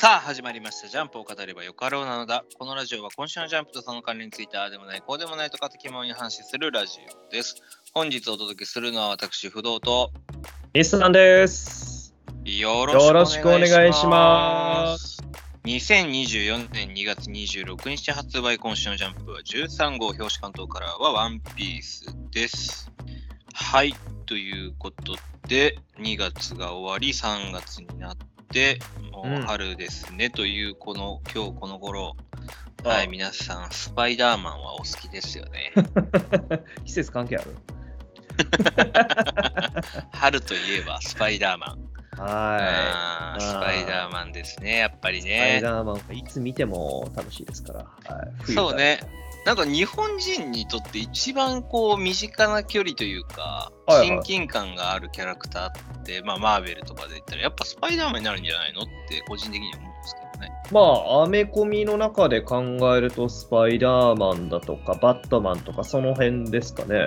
さあ始まりました。ジャンプを語ればよかろうなのだ。このラジオは今週のジャンプとその関連についてああでもないこうでもないとか的問に話するラジオです。本日お届けするのは私、不動とミスさんです。よよろしくお願いします。2024年2月26日発売今週のジャンプは13号表紙関東カラーはワンピースです。はい、ということで2月が終わり3月になってもう春ですね、というこの今日この頃はい、皆さんスパイダーマンはお好きですよね。季節関係ある？春といえばスパイダーマン。はあースパイダーマンですね、やっぱりい。スパイね。ダーマンはいつ見ても楽しいですから。はい、冬そうね。なんか日本人にとって一番こう身近な距離というか、親近感があるキャラクターって、まあマーベルとかで言ったらやっぱスパイダーマンになるんじゃないのって個人的には思うんですけどね。まあ、アメコミの中で考えると、スパイダーマンだとか、バットマンとか、その辺ですかね。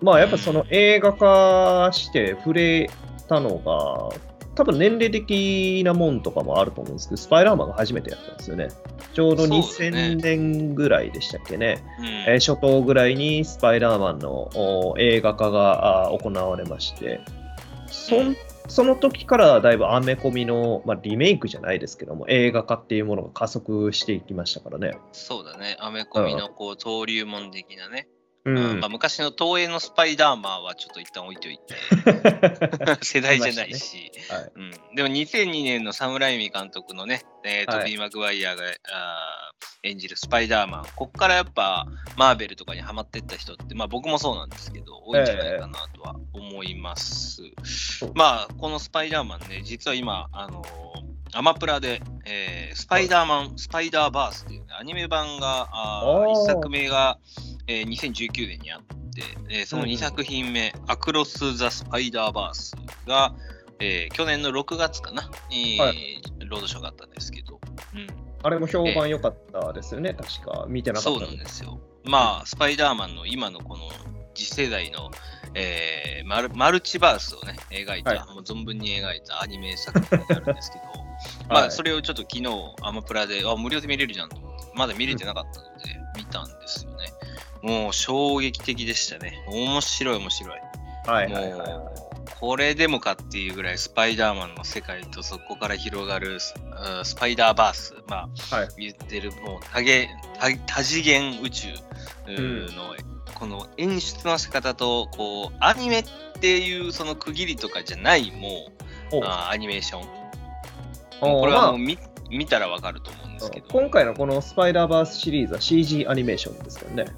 まあ、やっぱその映画化して触れたのが、多分年齢的なもんとかもあると思うんですけど、スパイダーマンが初めてやったんですよね。ちょうどそうだね2000年ぐらいでしたっけね。うんえー初頭ぐらいにスパイダーマンのお映画化があ行われまして、そんその時からだいぶアメコミの、まあ、リメイクじゃないですけども、映画化っていうものが加速していきましたからね。そうだね、アメコミのこう登竜門的なね、ううん。んまあ、昔の東映のスパイダーマンはちょっと一旦置いといて、世代じゃないし、はい。うん、でも2002年のサム・ライミ監督のね、えーはい。トビー・マグワイアが、あー演じるスパイダーマン、ここからやっぱマーベルとかにハマってった人って、まあ僕もそうなんですけど、多いんじゃないかなとは思います。そうまあ、このスパイダーマンね、実は今、あのーアマプラで、えースパイダーマン、スパイダーバースっていう、ね、アニメ版が、あ1おー。作目が、えー2019年にあって、えーその2作品目、アクロス・ザ・スパイダーバースが、えー去年の6月かな、に、はロードショーがあったんですけど、うん、あれも評判良かったですよね、確か。見てなかそうったなんですよ。まあ、スパイダーマンの今のこの次世代の、えーマルマルチバースをね、描いた、はもう存分に描いたアニメ作品になるんですけど、まあ、はい。それをちょっと昨日、アマプラで、あ、無料で見れるじゃんと思って、まだ見れてなかったので、見たんですよね。もう衝撃的でしたね。面白い、面白い。はいはいはいはい。もう、これでもかっていうぐらい、スパイダーマンの世界とそこから広がるスパイダーバース、まあ、はい言ってる、もう多元多多次元宇宙うんの、この演出の仕方と、こう、アニメっていうその区切りとかじゃない、もう、おあアニメーション。おこれはもうま見,、見たらわかると思うんですあけど。今回のこのスパイダーバースシリーズは CG アニメーションですからね。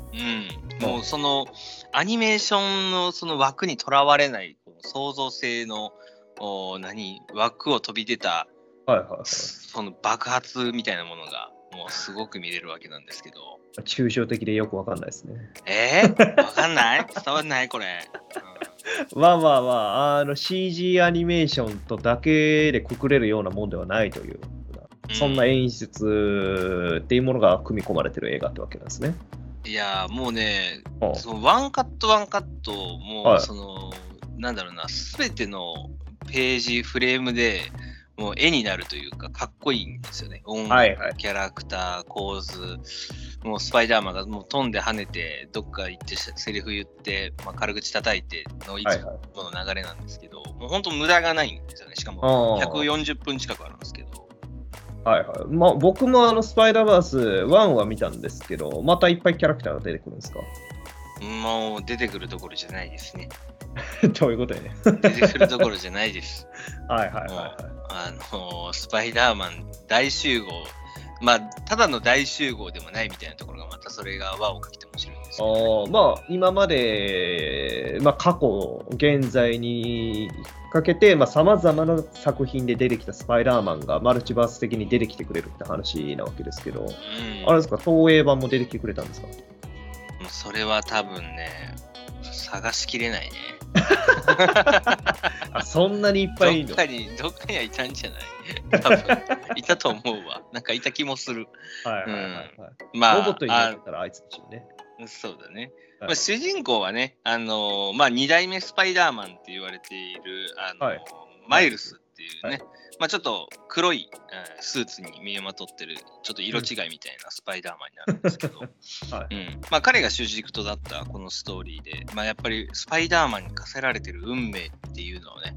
うん、もうそのアニメーションのその枠にとらわれない創造性のお何？枠を飛び出たはいはいはい。その爆発みたいなものがもうすごく見れるわけなんですけど。抽象的でよくわかんないですね。え？ー、わかんない？伝わんない？これ、まあまあまあ、あの CG アニメーションとだけでくくれるようなもんではないという、うんそんな演出っていうものが組み込まれてる映画ってわけなんですね。いやーもうねあそのワンカットワンカットもうはい。その、なんだろうな全てのページフレームでもう絵になるというかかっこいいんですよね。音楽、はいはい。キャラクター構図。もうスパイダーマンがもう飛んで跳ねてどっか行ってセリフ言って、まあ、軽口叩いてのいつはいはい。もの流れなんですけど、もう本当無駄がないんですよね。しかもあー。140分近くあるんですけどはいはい。まあ僕もあのスパイダーバース1は見たんですけど、またいっぱいキャラクターが出てくるんですか？もう出てくるところじゃないですね どういうことやね。出てくるところじゃないです はいはいはいはい。あのスパイダーマン大集合、まあ、ただの大集合でもないみたいなところが、またそれが輪をかけて面白いんですよ、あーまあ今まで、まあ、過去、現在にかけてさまざ、まな作品で出てきたスパイダーマンがマルチバース的に出てきてくれるって話なわけですけど、うん、あれですか、東映版も出てきてくれたんですか？それは多分ね、探しきれないね。あそんなにいっぱいいるの？どっかに、どっかにはいたんじゃない？多分、いたと思うわ。なんかいた気もする。はいはいはいはい。まあ、ロボットになあったらあいつでしょうね。そうだね。はいまあ、主人公はね、あのーまあ、2代目スパイダーマンって言われている、あのーはいマイルスっていうね、まあ、ちょっと黒い、えースーツに身をまとってる、ちょっと色違いみたいなスパイダーマンになるんですけど、はいうんまあ、彼が主軸となったこのストーリーで、まあ、やっぱりスパイダーマンに課せられてる運命っていうのをね、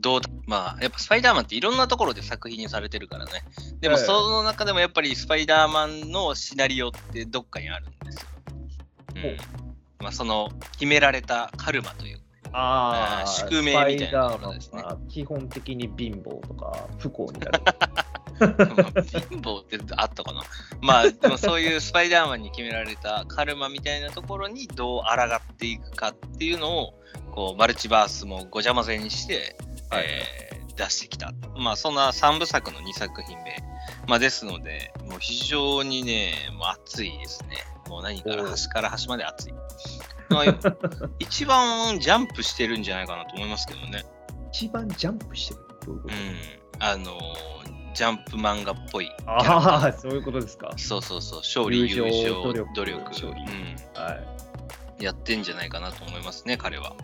どうまあ、やっぱスパイダーマンっていろんなところで作品にされてるからね。でも、ええその中でもやっぱりスパイダーマンのシナリオってどっかにあるんですよ。うんまあ、その決められたカルマという。ああ、あー宿命みたいなとこ基本的に貧乏とか不幸になる。まあ貧乏ってあったかな。まあ、でもそういうスパイダーマンに決められたカルマみたいなところにどう抗っていくかっていうのを、こう、マルチバースもごちゃ混ぜにして、はいえー出してきた。まあ、そんな3部作の2作品目。まあ、ですので、もう非常にね、もう熱いですね。もう何から端から端まで熱い。まあ、一番ジャンプしてるんじゃないかなと思いますけどね。一番ジャンプしてる。どういうこと？うん。あのージャンプ漫画っぽい。ああ、そういうことですか。そうそうそう、勝利、優勝、努努力、うん、はい。やってんじゃないかなと思いますね、彼は。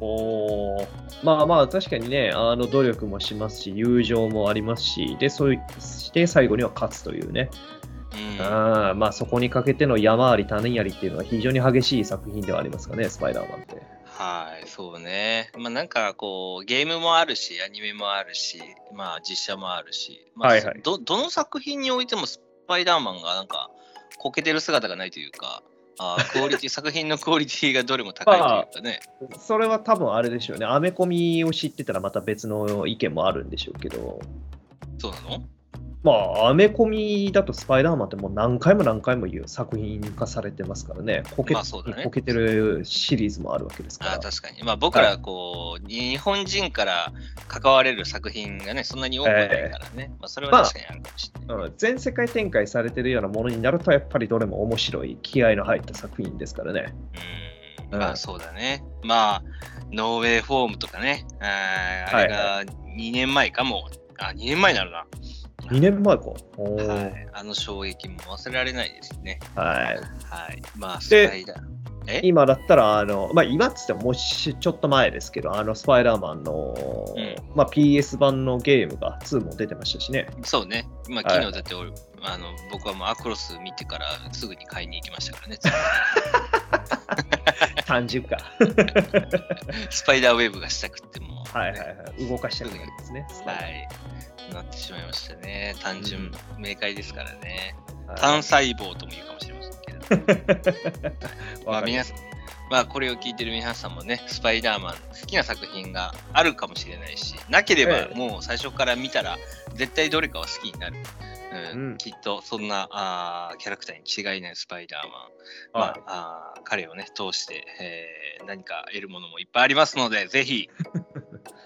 おーまあまあ確かにね、あの努力もしますし、友情もありますし、で、そうして最後には勝つというね、うん、まあそこにかけての山あり谷ありっていうのは非常に激しい作品ではありますかね、スパイダーマンって。はい、そうね。まあなんかこう、ゲームもあるし、アニメもあるし、まあ実写もあるし、まあはいはいどどの作品においてもスパイダーマンがなんか、こけてる姿がないというか、あー クオリティ作品のクオリティがどれも高いというかね。それは多分あれでしょうね、アメコミを知ってたらまた別の意見もあるんでしょうけど、そうなの？まあ、アメコミだとスパイダーマンってもう何回も何回も言う作品化されてますからね、こけ,、まあねこけてるシリーズもあるわけですから。あー確かに。まあ僕らこう、日本人から関われる作品がね、そんなに多くないからね。まあそれは確かにあるかもしれない。うん、全世界展開されてるようなものになると、やっぱりどれも面白い、気合いの入った作品ですからね。うん、うんまあそうだね。まあ、ノーウェイフォームとかね、あーあれが2年前かも、あ、2年前になるな。2年前か。はい、あの衝撃も忘れられないですね。はい、はい。まあ、スでパイダー。え？今だったら、あのまあ、今っつってももうしちょっと前ですけど、あのスパイダーマンの、うんまあ、PS 版のゲームが2も出てましたしね。そうね。まあ、はい昨日だって俺、あの僕はもうアクロス見てからすぐに買いに行きましたからね。単純か。スパイダーウェーブがしたくってもう、はいはいはい。動かしたくなるんですね。はい。なってしまいましたね。単純明快ですからね。はい単細胞とも言うかもしれませんけど。まあ、皆さん、まあ、これを聞いてる皆さんもね、スパイダーマン、好きな作品があるかもしれないし、なければええもう最初から見たら、絶対どれかは好きになる。うんうんきっとそんなあーキャラクターに違いないスパイダーマン、まはいあ、あー彼をね通して、えー何か得るものもいっぱいありますので、ぜひ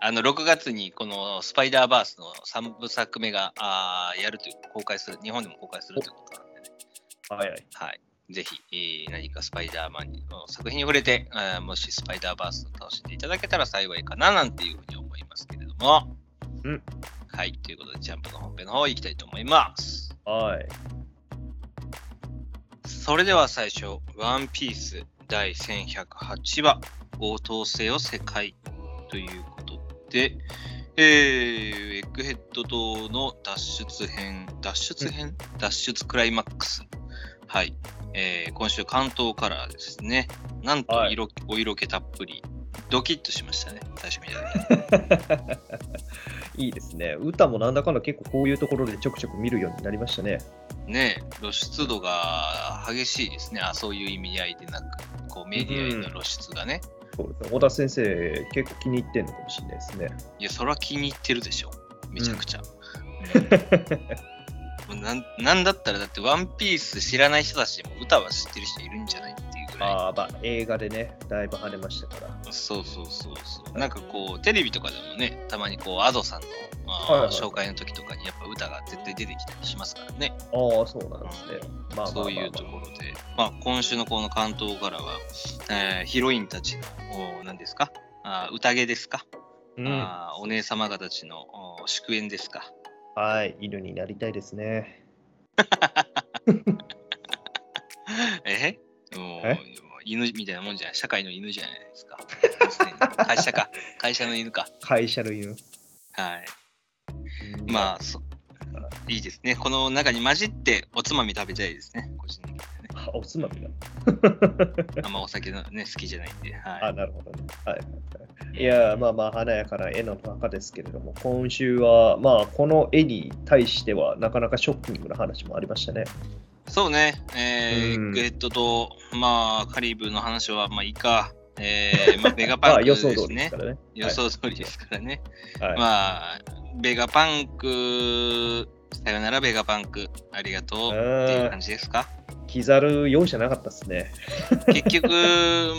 あの6月にこのスパイダーバースの3部作目があーやるという公開する、日本でも公開するということなんでね。はいはい。はい。ぜひ、えー何かスパイダーマンの作品に触れて、あーもしスパイダーバースを楽しんでいただけたら幸いかななんていうふうに思いますけれども。うん。はい。ということで、ジャンプの本編の方行きたいと思います。はい。それでは最初、ワンピース第1108話、応答せよ世界ということで、えー、エッグヘッド島の脱出編、脱出編、脱出クライマックス。はい。えー今週関東カラーですね。なんとはい色、お色気たっぷり。ドキッとしましたね、最初見た時。いいですね。歌もなんだかんだ結構こういうところでちょくちょく見るようになりましたね。ねえ露出度が激しいですね。あそういう意味合いでなく、こうメディアへの露出がね。そうですね。小田先生、結構気に入ってんのかもしれないですね。いや、それは気に入ってるでしょ。めちゃくちゃ。うんなんなんだったら、だってワンピース知らない人たちでも歌は知ってる人いるんじゃない？ああ、まあ映画でね、だいぶ跳ねましたから。そうそうそうそう。なんかこう、テレビとかでもね、たまにこう、アドさんの、まあはいはい紹介の時とかにやっぱ歌が絶対出てきたりしますからね。ああ、そうなんですね。まあそういうところで、まあ、今週のこの関東からは、えーヒロインたちの、お何ですか？あー宴ですか、うん、あーお姉様方たちのお祝宴ですか？はい、犬になりたいですね。え？犬みたいなもんじゃない社会の犬じゃないですか。会社か。会社の犬か。会社の犬。はい。まあ、そいいですね。この中に混じっておつまみ食べたいですね。個人的にはね。あ、おつまみが？あんまお酒のね、好きじゃないんで。あ、はい。なるほどね。はい。いや、まあまあ、華やかな絵の中ですけれども、今週は、まあ、この絵に対しては、なかなかショッキングな話もありましたね。そうね。えーうんグレッドと、まあ、カリブの話は、まあいいか。えー、まあ、ベガパまあ、ンクです予想通りですねか。らね。予想通りですからね。はい。まあ、ベガパンク、さよならベガパンク、ありがとうっていう感じですか？キザル容赦なかったですね。結局、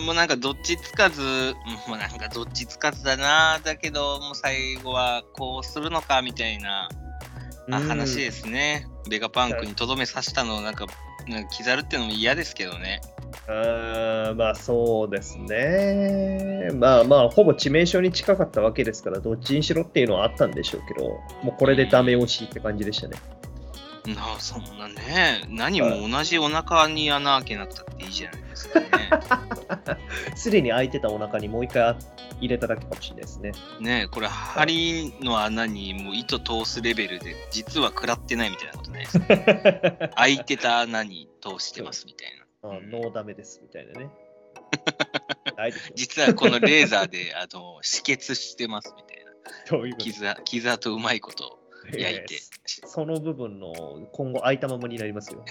もうなんかどっちつかず、もうなんかどっちつかずだな、だけど、もう最後はこうするのかみたいなあうん話ですね。ベガパンクにとどめさせたのをなんか、なんか刻るっていうのも嫌ですけどね。あーまあそうですね。まあまあ、ほぼ致命傷に近かったわけですから、どっちにしろっていうのはあったんでしょうけど、もうこれでダメ押しって感じでしたね。なあ、そんなね、何も同じお腹に穴開けなくたっていいじゃないですかね。すでに開いてたお腹にもう一回入れただけかもしれないですね。ねえこれ針の穴にもう糸通すレベルで実は食らってないみたいなことないですか？開いてた穴に通してますみたいな。あノーダメですみたいなね。実はこのレーザーであの止血してますみたいな。どういうこと？傷傷とうまいこと焼いて。その部分の今後開いたままになりますよ。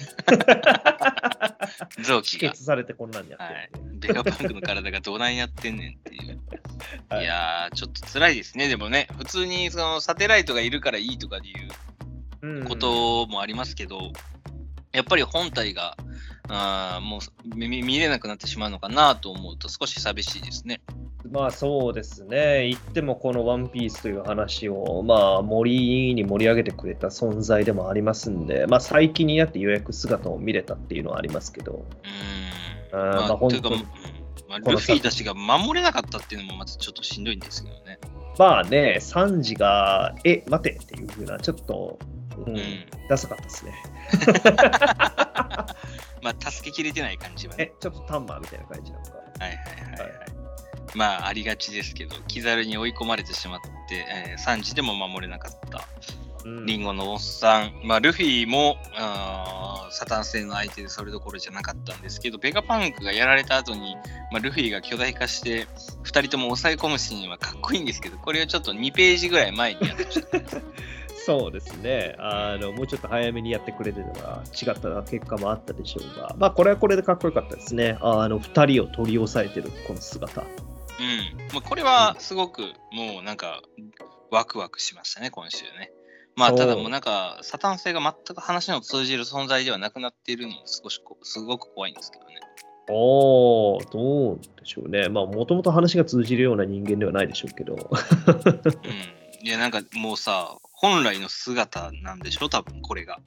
臓器が。されてこんなんやはってい。ベガパンクの体がどないやってんねんっていう。はいいやー、ちょっと辛いですね。でもね、普通にそのサテライトがいるからいいとかでいううんこともありますけど、やっぱり本体があーもう見見れなくなってしまうのかなと思うと少し寂しいですね。まあそうですね。言ってもこのワンピースという話を、まあ森に盛り上げてくれた存在でもありますんで、まあ最近になってようやく姿を見れたっていうのはありますけど、うーん。あーまあ本当にうんまあ、ルフィたちが守れなかったっていうのもまたちょっとしんどいんですけどね。まあね、サンジが、え、待てっていう風な、ちょっと、うん、うん。ダサかったですね。まあ、助けきれてない感じはね。え、ちょっとタンマーみたいな感じなのか。はいはいはい、はい。はいまあ、ありがちですけど、キザルに追い込まれてしまって、えー、3時でも守れなかった。うん。リンゴのおっさん、まあ、ルフィもあーサタン星の相手でそれどころじゃなかったんですけど、ベガパンクがやられた後に、まあ、ルフィが巨大化して、2人とも抑え込むシーンはかっこいいんですけど、これをちょっと2ページぐらい前にやってほした そうですねあの。もうちょっと早めにやってくれてれば違った結果もあったでしょうが、まあこれはこれでかっこよかったですね。あの、二人を取り押さえてるこの姿。うん。まあ、これはすごくもうなんかワクワクしましたね、今週ね。まあ、ただもうなんか、サタン星が全く話の通じる存在ではなくなっているのも少しこすごく怖いんですけどね。おー、どうでしょうね。まあ、もともと話が通じるような人間ではないでしょうけど。うん。いや、なんかもうさ、本来の姿なんでしょ、多分これが。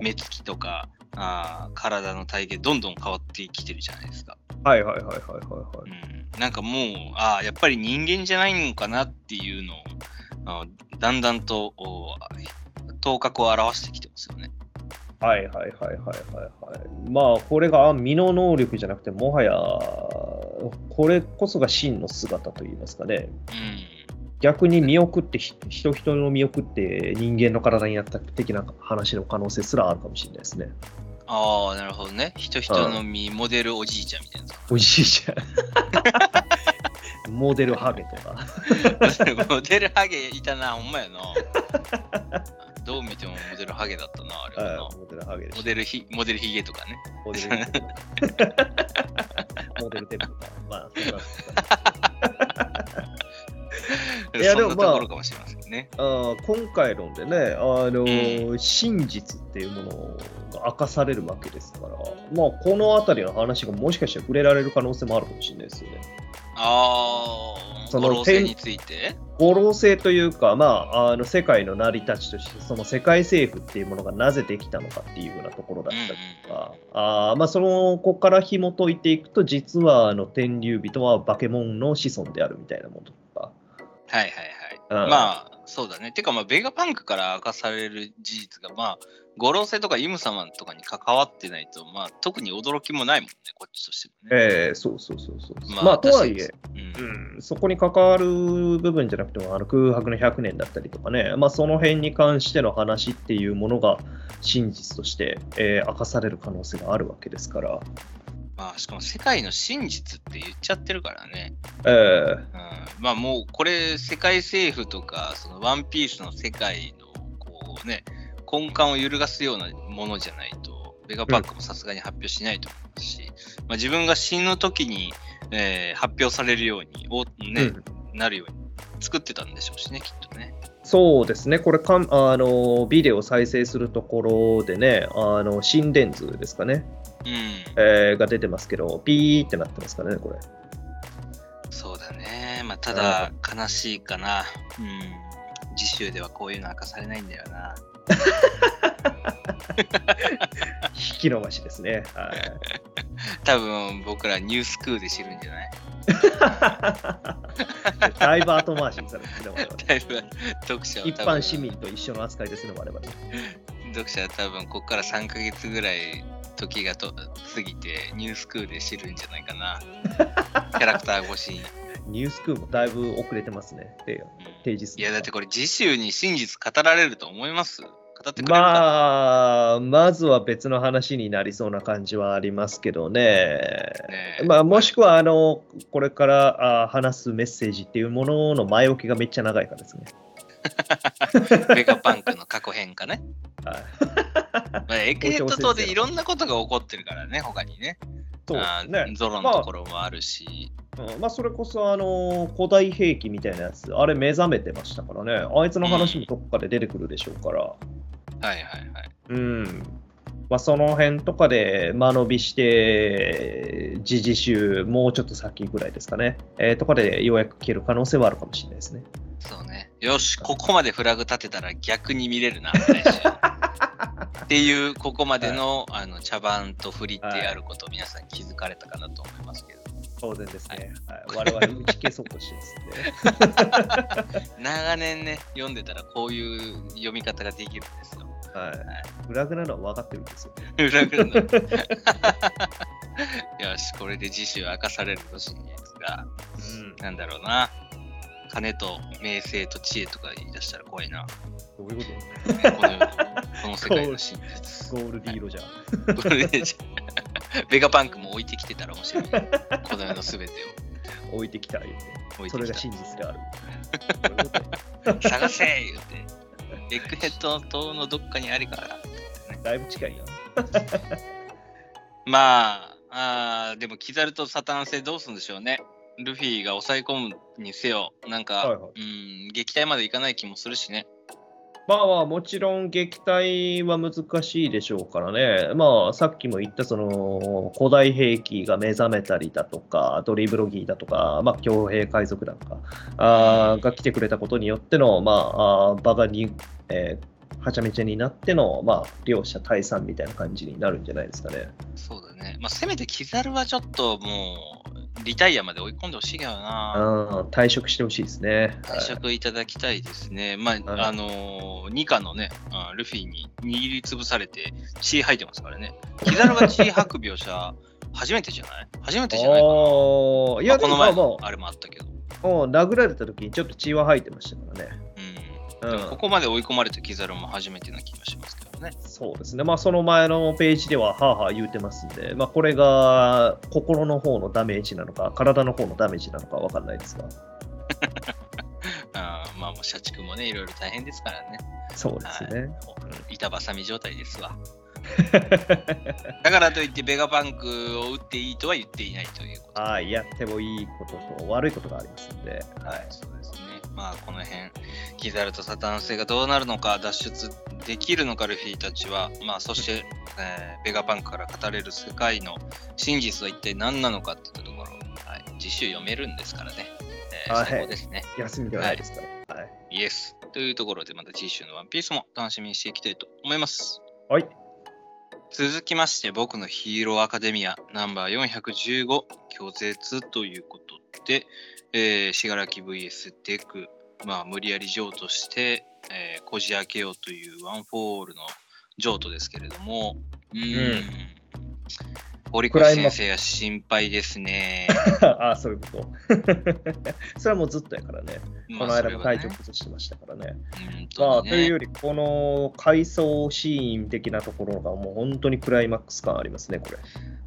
目つきとか、あー体の体型どんどん変わってきてるじゃないですか。はいはいはいはいはいはい。うん、なんかもう、ああ、やっぱり人間じゃないのかなっていうのを、だんだんとお頭角を表してきてますよね。はいはいはいはいはいはい。まあ、これが身の能力じゃなくて、もはや、これこそが真の姿といいますかね。うん。逆に見送って、ひ人人の見送って人間の体になった的な話の可能性すらあるかもしれないですね。ああ、なるほどね。人人のみ、モデルおじいちゃんみたいなやおじいちゃん。モデルハゲとか。つ。モデルハゲいたな、ほんまやな。どう見てもモデルハゲだったな、あれはな。モデルハゲモデルひモデルヒゲとかね。モデルモデルテップとか。まあ、いやでもまあ。あー今回のでね、あの真実っていうものが明かされるわけですから、まあ、この辺りの話がもしかしたら触れられる可能性もあるかもしれないですよね。ああ、その五老星について？五老星というか、まあ、あの世界の成り立ちとして、その世界政府っていうものがなぜできたのかっていうようなところだったりとか、あーまあ、そのここから紐解いていくと、実はあの天竜人はバケモンの子孫であるみたいなものとか。はいはいはい。うんまあ、そうだね。てか、まあ、ベガパンクから明かされる事実が、まあ、五老星とかイム様とかに関わってないと、まあ、特に驚きもないもんね、こっちとしてもね。ええそうそうそうそう。まあまあ、とはいえ、うんうん、そこに関わる部分じゃなくても、あの空白の100年だったりとかね、まあ、その辺に関しての話っていうものが真実として、えー明かされる可能性があるわけですから、まあ、しかも世界の真実って言っちゃってるからね。えーうん、まあもうこれ世界政府とかそのワンピースの世界のこうね根幹を揺るがすようなものじゃないとベガパックもさすがに発表しないと思いますし、まあ、自分が死ぬ時に、えー発表されるようにお、ねうんなるように作ってたんでしょうしねきっとね。そうですね、これかんあの、ビデオ再生するところでね、あの心電図ですかね、うん、えーが出てますけど、ピーってなってますからね、これ。まあただ悲しいかな。うん。次週ではこういうの明かされないんだよな。引き伸ばしですね。はい多分僕らニュースクールで知るんじゃない？だいぶ後回しにされてるね、だいぶ読者は一般市民と一緒の扱いですね、我々。読者は多分ここから3ヶ月ぐらい時がと過ぎてニュースクールで知るんじゃないかな。キャラクター越しに。ニュースクールもだいぶ遅れてますね、でうん提示するいやだってこれ次週に真実語られると思います？語ってくれるまあ、まずは別の話になりそうな感じはありますけどね。ねえ。まあ、もしくは、あの、これからあ話すメッセージっていうものの前置きがめっちゃ長いからですね。ベガパンクの過去変化ね。はい、まあ、エクヘッド島でいろんなことが起こってるからね、他にね。そうね。ゾロのところもあるし。うんまあ、それこそ、あの、古代兵器みたいなやつ、あれ目覚めてましたからね。あいつの話もどっかで出てくるでしょうから。はいはいはい。うん。まあ、その辺とかで間延びして、時事集、もうちょっと先ぐらいですかね。えーとかでようやく消える可能性はあるかもしれないですね。そうね。よし、ここまでフラグ立てたら逆に見れるな、っていう、ここまでの, あの茶番と振りってあることを皆さん気づかれたかなと思いますけど。当然ですね。はい、我々打ち消そうとしてますんで。長年ね、読んでたらこういう読み方ができるんですよ。はい。フラグなのは分かってるんですよ。裏ぐるの よし、これで次週明かされるらしいんですが、うん。なんだろうな。金と名声と知恵とか言い出したら怖いな。どういうこねこの世のこの世界の真実。とゴールディーロじゃん。これでじゃベガパンクも置いてきてたら面白い。この世のすべてを置いてきた言うて。置いそれが。真実である。探せ言うて。エッグヘッド島のどっかにありから。だいぶ近いな。まあ、あーでもキザルとサタン星どうするんでしょうね。ルフィが抑え込むにせよ、なんか、はいはいうん、撃退までいかない気もするしね。まあまあ、もちろん撃退は難しいでしょうからね。まあ、さっきも言った、その、古代兵器が目覚めたりだとか、ドリブロギーだとか、まあ、強兵海賊だとか、あーが来てくれたことによっての、まあ、あー場がに、えーはちゃめちゃになっての、まあ、両者退散みたいな感じになるんじゃないですかね。そうだね。まあ、せめてキザルはちょっともう、リタイアまで追い込んでほしいけどな。うん、退職してほしいですね。退職いただきたいですね。まあ、はいあのー、ニカのね、あルフィに握りつぶされて血吐いてますからね。キザルが血吐く描写、初めてじゃない？初めてじゃないかな。いや、まあこの前でものあれもあったけど。もう殴られた時にちょっと血は吐いてましたからね。ここまで追い込まれたキザルも初めてな気がしますけどね。そうですね、まあ、その前のページでは、はあはあ言うてますんで、まあ、これが心の方のダメージなのか、体の方のダメージなのかわかんないですが、あーまあもう社畜もね、いろいろ大変ですからね。そうですね。板挟み状態ですわ。だからといってベガパンクを打っていいとは言っていないということ。はい、やってもいいことと悪いことがありますんで、はい、そうですね。まあこの辺、キザルとサタン星がどうなるのか、脱出できるのか、ルフィたちは、まあそして、えーベガパンクから語れる世界の真実は一体何なのかっていったところ、はい、次週読めるんですからね。えーはい最高ですね。休みではないですから。はい。イエス。というところで、また次週のワンピースも楽しみにしていきたいと思います。はい、続きまして、僕のヒーローアカデミアナンバー415、拒絶ということで、えー、死柄木 VS デク、まあ、無理やり譲渡して、えーこじ開けようというワンフォーオールの譲渡ですけれども、うんうん。堀越先生が心配ですね。あ あ、そういうこと。それはもうずっとやからね。この間も体調ま崩してましたからね。あそれはねうんまあ、というより、この回想シーン的なところがもう本当にクライマックス感ありますね、これ。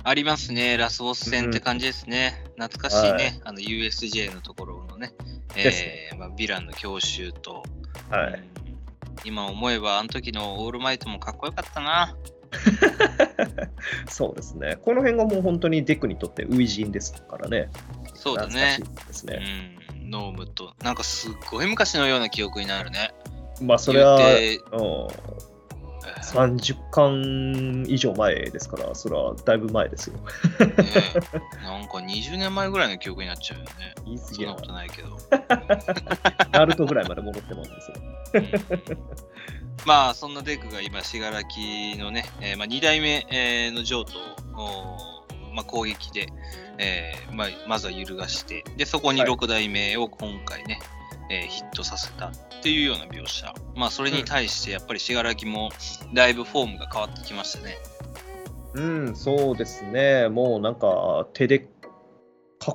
ありますね、ラスボス戦って感じですね。懐かしいね、はいあの USJ のところのね、えーまあ、ヴィランの教習と、はい。うん今思えばあの時のオールマイトもかっこよかったな。そうですね。この辺がもう本当にデクにとって初陣ですからね。そうだね。ですね。うん、ノームと、なんかすっごい昔のような記憶になるね。まあ、それは、言うん、えー30巻以上前ですから、それはだいぶ前ですよ。ねなんか20年前ぐらいの記憶になっちゃうよね。言い過ぎそんなことないけど。ナルトぐらいまで戻ってますよ。うんまあそんなデクが今、信楽のね、えーまあ、2代目、えーの譲渡を、まあ、攻撃で、えーまあ、まずは揺るがして、でそこにはい6代目を今回ね、えーヒットさせたっていうような描写。まあそれに対してやっぱり信楽もだいぶフォームが変わってきましたね。うん、そうですね。もうなんか手で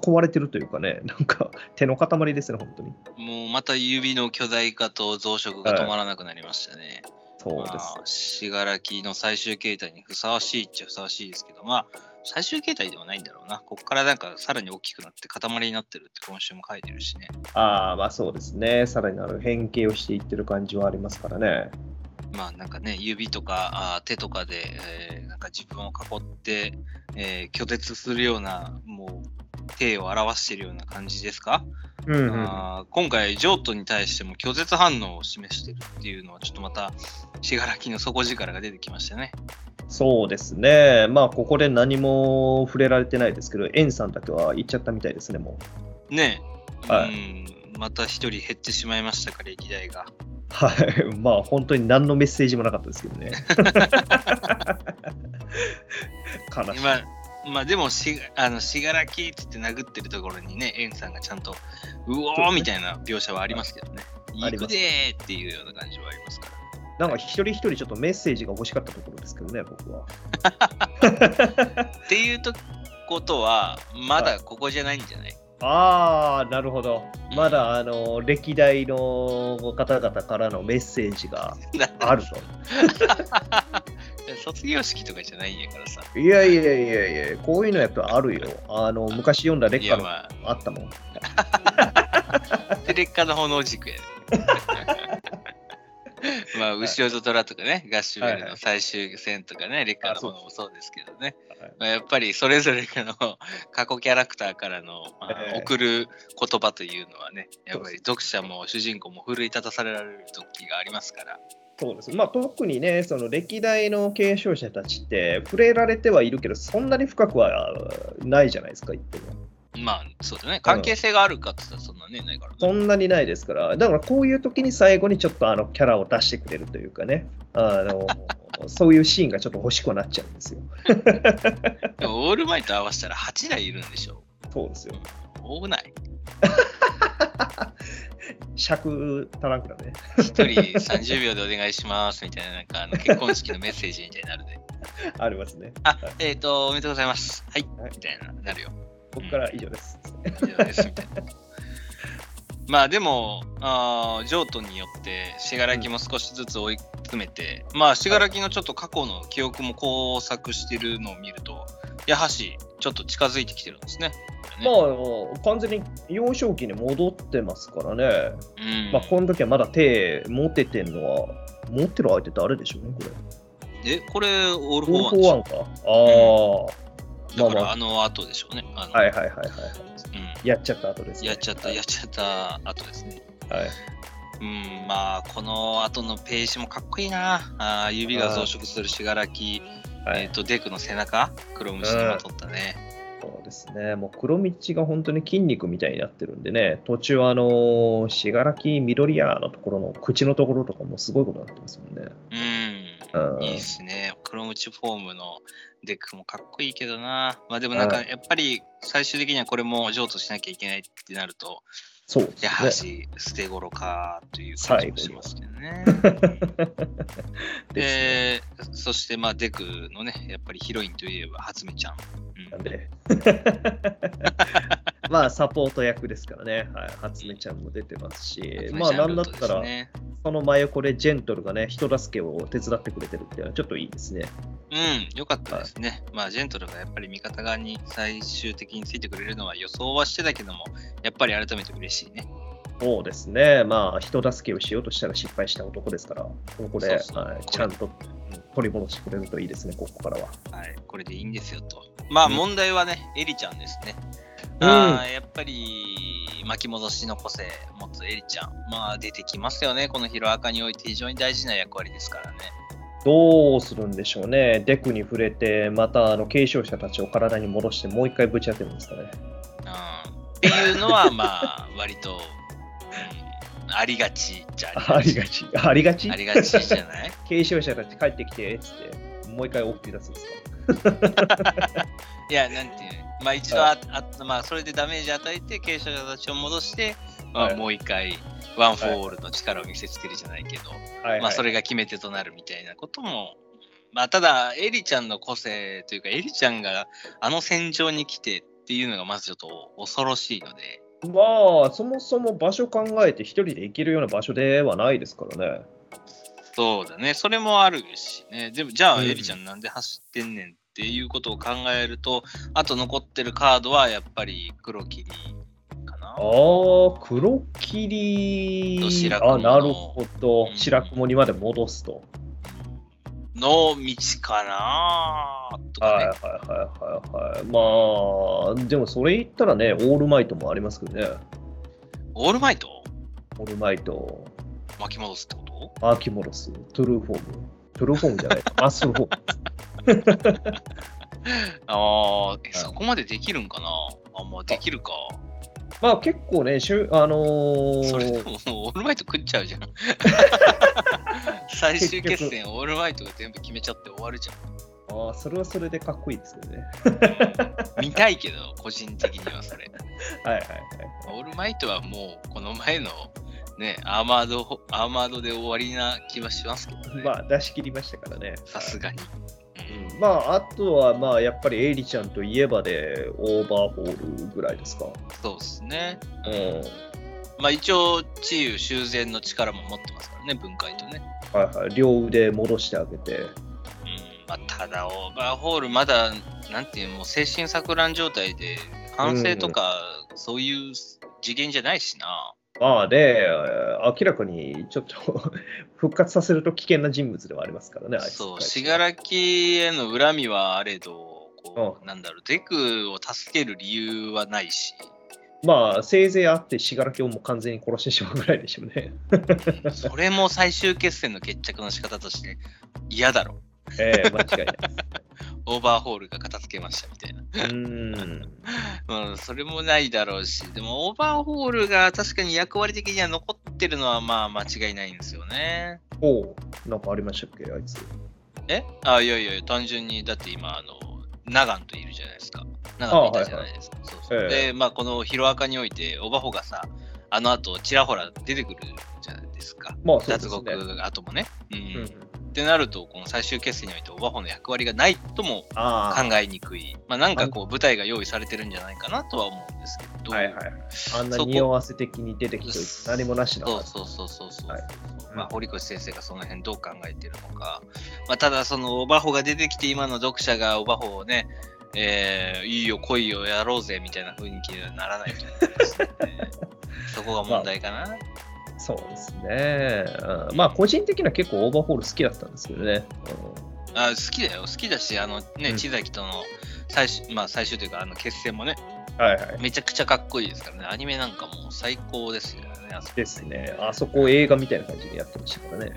囲われてるというかね、なんか手の塊ですね、本当に。もうまた指の巨大化と増殖が止まらなくなりましたね。そうです。まあ、信楽の最終形態にふさわしいっちゃふさわしいですけど、まあ、最終形態ではないんだろうな。ここからなんかさらに大きくなって塊になってるって今週も書いてるしね。ああ、まあそうですね。さらにあの変形をしていってる感じはありますからね。まあなんかね、指とかあー手とかで、えーなんか自分を囲って、えー拒絶するような、もう手を表しているような感じですか、うん、うん。あー今回、ジョートに対しても拒絶反応を示してるっていうのは、ちょっとまた、信楽の底力が出てきましたね。そうですね。まあここで何も触れられてないですけど、エンさんだけは言っちゃったみたいですね、もう。ねえ、はいうん、また一人減ってしまいましたか、歴代が。はい。まあ本当に何のメッセージもなかったですけどね。悲しい。まあ、まあでもし、あの、しがらきっつって殴ってるところにね、エンさんがちゃんと、うおーみたいな描写はありますけどね。行くでーっていうような感じはありますから。なんか一人一人ちょっとメッセージが欲しかったところですけどね、僕は。っていうとことは、まだここじゃないんじゃない、ああ、なるほど。まだあの歴代の方々からのメッセージがあると。卒業式とかじゃないんやからさ。いやいやいやいや、こういうのやっぱあるよ。あの昔読んだ劣化のまあったもん。あ、テレッカの炎軸やね。まあ、後ろと虎とかね、ガッシュベルの最終戦とかね、劣化の炎もそうですけどね。はいまあ、やっぱりそれぞれの 過去キャラクターからの、まあええ送る言葉というのはね、やっぱり読者も主人公も奮い立たされられる時がありますから。そうです。まあ特にね、その歴代の継承者たちって触れられてはいるけど、そんなに深くはないじゃないですか、言っても。まあ、そうだね。関係性があるかって言ったらそんなね、ないからね。そんなにないですから、だからこういう時に最後にちょっとあのキャラを出してくれるというかね、あの そういうシーンがちょっと欲しくなっちゃうんですよ。でも、オールマイト合わせたら8台いるんでしょ。そうですよ。多くない？尺足らんからね。?1 人30秒でお願いしますみたいな、なんかあの結婚式のメッセージみたいになるで。ありますね。あ、えっ、と、おめでとうございます。はい、はいみたいな、なるよ。僕から以上です。以上ですみたいな。まあでも、あー譲渡によって、信楽も少しずつ追い詰めて、まあ、信楽のちょっと過去の記憶も工作してるのを見ると、やはり、ちょっと近づいてきてるんですね。まあ、完全に幼少期に戻ってますからね。うん。まあ、この時はまだ手持ってんのは、持ってる相手誰でしょうね、これ。え、これ、オール・フォー・ワンオールフォーワンか。ああ、まあまあだからあの後でしょうね。あのはいはいはいはい。うんやっちゃった後ですね。やっちゃった、やっちゃった後ですね。はい。うん、まあ、この後のページもかっこいいな。あー指が増殖する死柄木、はいえっ、と、デクの背中、黒鞭まとったね。そうですね。もう黒鞭が本当に筋肉みたいになってるんでね、途中あの、死柄木緑谷のところの口のところとかもすごいことになってますもんね。うん、うんいいですね。黒ムチフォームのデックもかっこいいけどな。まあでもなんかはやっぱり最終的にはこれも譲渡しなきゃいけないってなると、そうですやはね。し捨て頃かという感じもしますけどね。ですねで、そして、まあ、デクのね、やっぱりヒロインといえば、初音ちゃん。うん、なんで。まあ、サポート役ですからね。はい。初音ちゃんも出てますし、まあ、なんだったら、その真横でジェントルがね、人助けを手伝ってくれてるっていうのはちょっといいですね。うん、よかったですね。まあ、ジェントルがやっぱり味方側に最終的についてくれるのは予想はしてたけども、やっぱり改めて嬉しいね。そうですね。まあ、人助けをしようとしたら失敗した男ですから、ここでちゃんとうん取り戻してくれるといいですね、ここからは。はい、これでいいんですよと。まあ、うん問題はね、エリちゃんですね。うんあーやっぱり巻き戻しの個性持つエリちゃん、まあ出てきますよね、このヒロアカにおいて非常に大事な役割ですからね。どうするんでしょうね。デクに触れて、またあの継承者たちを体に戻して、もう一回ぶち当てるんですかね。うん、っていうのは、まあ、割と、うん、ありがちじゃありがち。ありがち？ありがちじゃない？継承者たち帰ってきて、つって、もう一回送り出すんですか？いや、なんていうの？まあ一度あ、あまあそれでダメージ与えて、継承者たちを戻して、まあ、はい。もう一回、ワン・フォー・オールの力を見せつけるじゃないけど、はい、はい。まあそれが決め手となるみたいなことも、まあただ、エリちゃんの個性というか、エリちゃんがあの戦場に来てっていうのがまずちょっと恐ろしいので、まあ、そもそも場所考えて一人で行けるような場所ではないですからね。そうだね、それもあるしね、でもじゃあうんエリちゃんなんで走ってんねんっていうことを考えると、あと残ってるカードはやっぱり黒霧かな。ああ、黒霧あ、なるほどう。ん白雲にまで戻すと。の道かなとかね。はいはいはいはいはい。まあ、でもそれ言ったらね、オールマイトもありますけどね。オールマイト？オールマイト、巻き戻すってこと？あー巻き戻す、トゥルーフォーム。トゥルーフォームじゃない、マッスルフォーム。ああ、えそこまでできるんかな？あ、まあできるか。まあ結構ね、しゅあのーそれでももうオールマイト食っちゃうじゃん。最終決戦、オールマイトが全部決めちゃって終わるじゃん。あーそれはそれでかっこいいですけどね。見たいけど、個人的にはそれ。はいはいはい。オールマイトはもう、この前のね、アーマード、アーマードで終わりな気はしますけどね。まあ出し切りましたからね。さすがに。うんまあ、あとは、まあ、やっぱりエイリちゃんといえばで、オーバーホールぐらいですか。そうですね。うん。まあ一応、治癒修繕の力も持ってますからね、分解とね。はいはい。両腕戻してあげて。うんまあ、ただ、オーバーホール、まだ、なんていう、もう精神錯乱状態で、反省とか、そういう次元じゃないしな。まあね、明らかにちょっと 復活させると危険な人物ではありますからね、そう、信楽への恨みはあれど、こう、うなんだろう、デクを助ける理由はないし、まあ、せいぜいあって、信楽をもう完全に殺してしまうぐらいでしょうね。それも最終決戦の決着の仕方として嫌だろ。ええ間違いない。オーバーホールが片付けましたみたいな。うーん。うん、それもないだろうし、でもオーバーホールが確かに役割的には残ってるのはまあ間違いないんですよね。おうなんかありましたっけ、あいつ。え？あ、いやいや、単純に、だって今、あの、ナガンといるじゃないですか。ナガンといたじゃないですか。そうそうええで、まあ、このヒロアカにおいて、オバホがさ、あの後、ちらほら出てくるじゃないですか。まあ、そうです脱ね。獄後もね。うん。うんってなると、この最終決戦において、オバホの役割がないともああ、考えにくい。まあ、なんかこう、舞台が用意されてるんじゃないかなとは思うんですけど。はいはい。あんな匂わせ的に出てきて何もなしなはず。そうそうそうそうそう。はいまあ、堀越先生がその辺どう考えてるのか。まあ、ただ、そのオバホが出てきて、今の読者がオバホをね、えー、いいよ、来いよ、やろうぜみたいな雰囲気にはならないと思いますので、そこが問題かな。そうですね。うんまあ、個人的には結構オーバーホール好きだったんですけどね。あ好きだよ、好きだし、あのね、うん千崎との最終、まあ、最終というか、あの決戦もね、うんはいはい。めちゃくちゃかっこいいですからね、アニメなんかもう最高ですよね。あそこですね。あそこ映画みたいな感じでやってましたからね。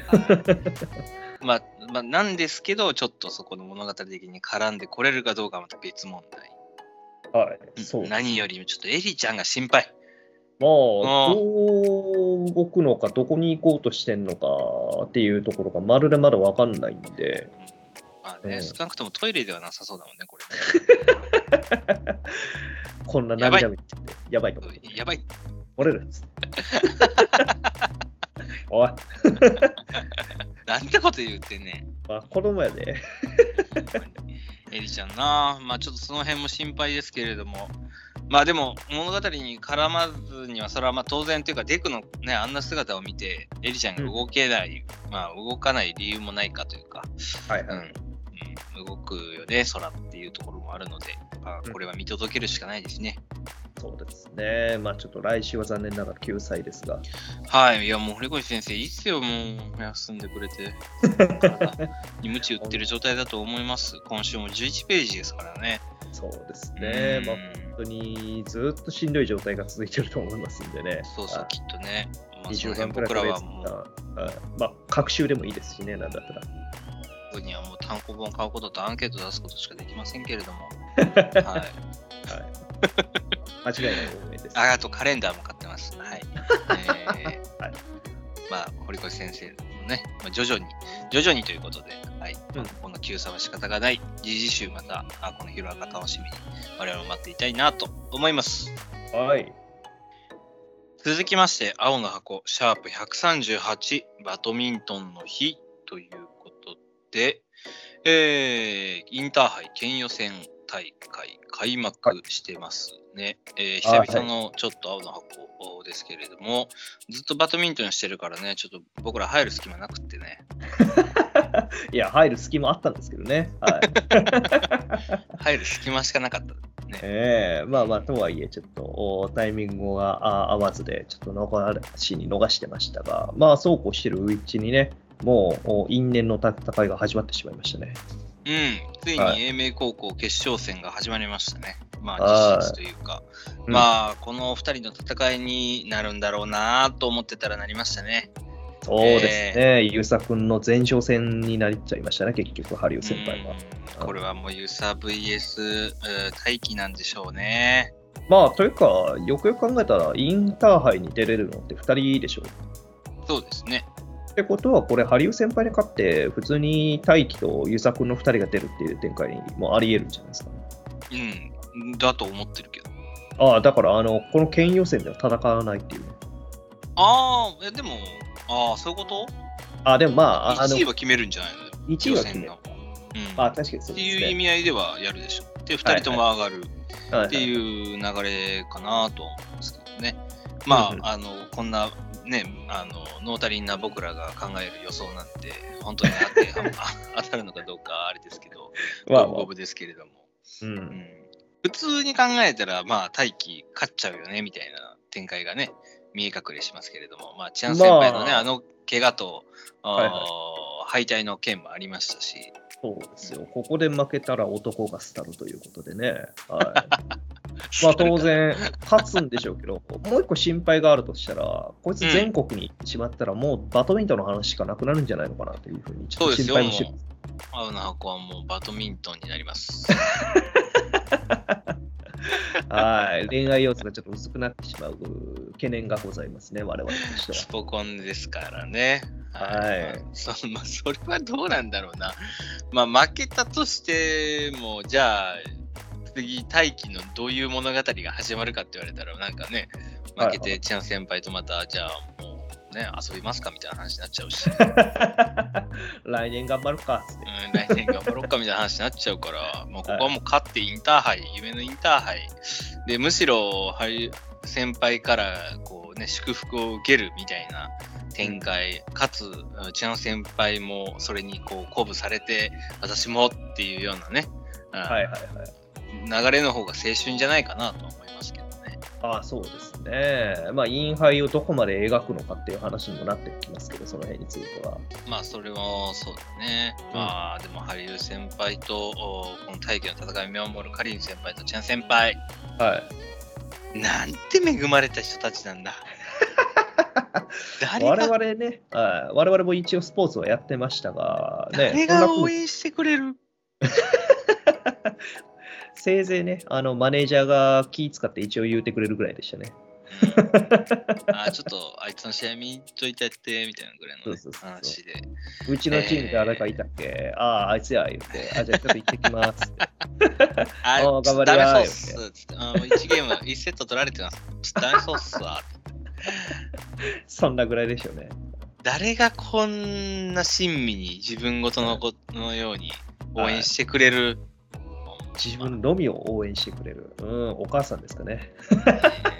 まあ、まあ、なんですけど、ちょっとそこの物語的に絡んでこれるかどうかはまた別問題。はい。そう。まあ、何よりもちょっとエリちゃんが心配。どう動くのか、どこに行こうとしてんのかっていうところがまるでまだわかんないんで。まあね、うん少なくともトイレではなさそうだもんね、これね。こんな涙目ってやばいと思う。やばい。折れるっつって。おい、なんてこと言ってんねん。まあ、子供やで。エリちゃんな、まあちょっとその辺も心配ですけれども、まあでも物語に絡まずには、それはまあ当然というか、デクのね、あんな姿を見て、エリちゃんが動けない、まあ動かない理由もないかというか、うん、はいはい。うん、動くよね、空っていうところもあるので、まあこれは見届けるしかないですね。そうですね。まあちょっと来週は残念ながら救済ですが。はい、いやもう堀越先生、いいっすよ、もう休んでくれて。に鞭打ってる状態だと思います。今週も11ページですからね。そうですね。まあうん本当にずっとしんどい状態が続いてると思いますんでね。そうそう、はいきっとね。まあ、そ20の番辺僕らはくらいとりあえずもう、はいまあ、各週でもいいですしね、なんだったら。僕にはもう単行本買うこととアンケート出すことしかできませんけれども。はい。はい。間違いない応援です。ああとカレンダーも買ってます。はい。えーはいまあ、堀越先生のね、まあ、徐々に、徐々にということで、はい。うんこの救済は仕方がない。時事集また、あこのヒロアカ楽しみに、我々も待っていたいなと思います。はい。続きまして、青の箱、シャープ138、バドミントンの日ということで、えーインターハイ県予選大会開幕してますね。えーあ久々のちょっと青の箱ですけれども、ずっとバドミントンしてるからね、ちょっと僕ら入る隙間なくってね、いや、入る隙もあったんですけどね。はい。入る隙間しかなかった。ね、ええまあまあ、とはいえ、ちょっとおタイミングがあ合わずで、ちょっと逃しに逃してましたが、まあ、そうこうしてるうちにね、もうお因縁の戦いが始まってしまいましたね。うん、ついはに英明高校決勝戦が始まりましたね。まはいあ、実質というか、うんまあ、この2人の戦いになるんだろうなと思ってたらなりましたね。そうですね、ゆうさくんの前哨戦になっちゃいましたね、結局、ハリウ先輩は。うんこれはもうユーサー VS えー大気なんでしょうね。まあ、というか、よくよく考えたら、インターハイに出れるのって2人でしょ？そうですね。ってことは、これ、ハリウ先輩に勝って、普通に大輝とゆうさくんの2人が出るっていう展開にもあり得るんじゃないですかね。うん、だと思ってるけど。ああ、だから、あの、この県予選では戦わないっていうね。ああ、えでも、ああ、そういうこと？あ、でもまあ、あの1、位は決めるんじゃないの？1位は決めるうん、あ、確かにそうってですね。いう意味合いではやるでしょ。で、2人とも上がる。はいっていう流れかなと思うんですけどね。まあ、あの、こんなね、あの、ノータリンな僕らが考える予想なんて、本当にあって、あ当たるのかどうかあれですけど、まあ五分ですけれども、う。うんん、普通に考えたら、まあ、大気勝っちゃうよね、みたいな展開がね、見え隠れしますけれども、まあ、チャン先輩のね、まああの怪我と、はいはい敗退の件もありましたし、そうですよ。ここで負けたら男が廃るということでね。はい。まあ当然、勝つんでしょうけど、もう一個心配があるとしたら、こいつ全国に行ってしまったら、もうバドミントンの話しかなくなるんじゃないのかなというふうに、ちょっと心配もしてそうです青の箱はもうバドミントンになります。はい。恋愛要素がちょっと薄くなってしまう懸念がございますね、我々としてはス。ポコンですからね。はいそ まあ、それはどうなんだろうな。まあ、負けたとしても、じゃあ、次、大輝のどういう物語が始まるかって言われたら、なんかね、負けて、チャン先輩とまた、じゃあ、もうね、遊びますかみたいな話になっちゃうし、来年頑張るかっつって。うん、来年頑張ろうかみたいな話になっちゃうから、もうここはもう勝ってインターハイ、夢のインターハイ。で、むしろ、はい先輩からこう、ね、祝福を受けるみたいな展開、かつ、うん千奈先輩もそれにこう鼓舞されて、私もっていうようなね、うんはいはいはい。流れの方が青春じゃないかなと思いますけどね。ああ、そうですね。まあ、インハイをどこまで描くのかっていう話にもなってきますけど、その辺については。まあ、それはそうだね。うんまあ、でも、ハリウ先輩と、おこの大気の戦いを見守るカリン先輩とチャン先輩、はい。なんて恵まれた人たちなんだ。誰我が々ね、はい我々も一応スポーツはやってましたが、ね、誰が応援してくれる？せいぜいね、あのマネージャーが気使って一応言うてくれるぐらいでしたね。う んあちょっとあいつの試合見といてやってみたいなぐらいの、ねそうそうそう話で。うちのチームで誰かいたっけ、ああ、あいつや、言って、あ、じゃあちょっと行ってきます。あ、お ーちょっと頑張りやダメそうっってあ1ゲーム、1セット取られてます。ちょっとダメそうっすわ。そんなぐらいでしょうね。誰がこんな親身に自分ごとのことのように応援してくれる、自分のみを応援してくれる。うん、お母さんですかね。えー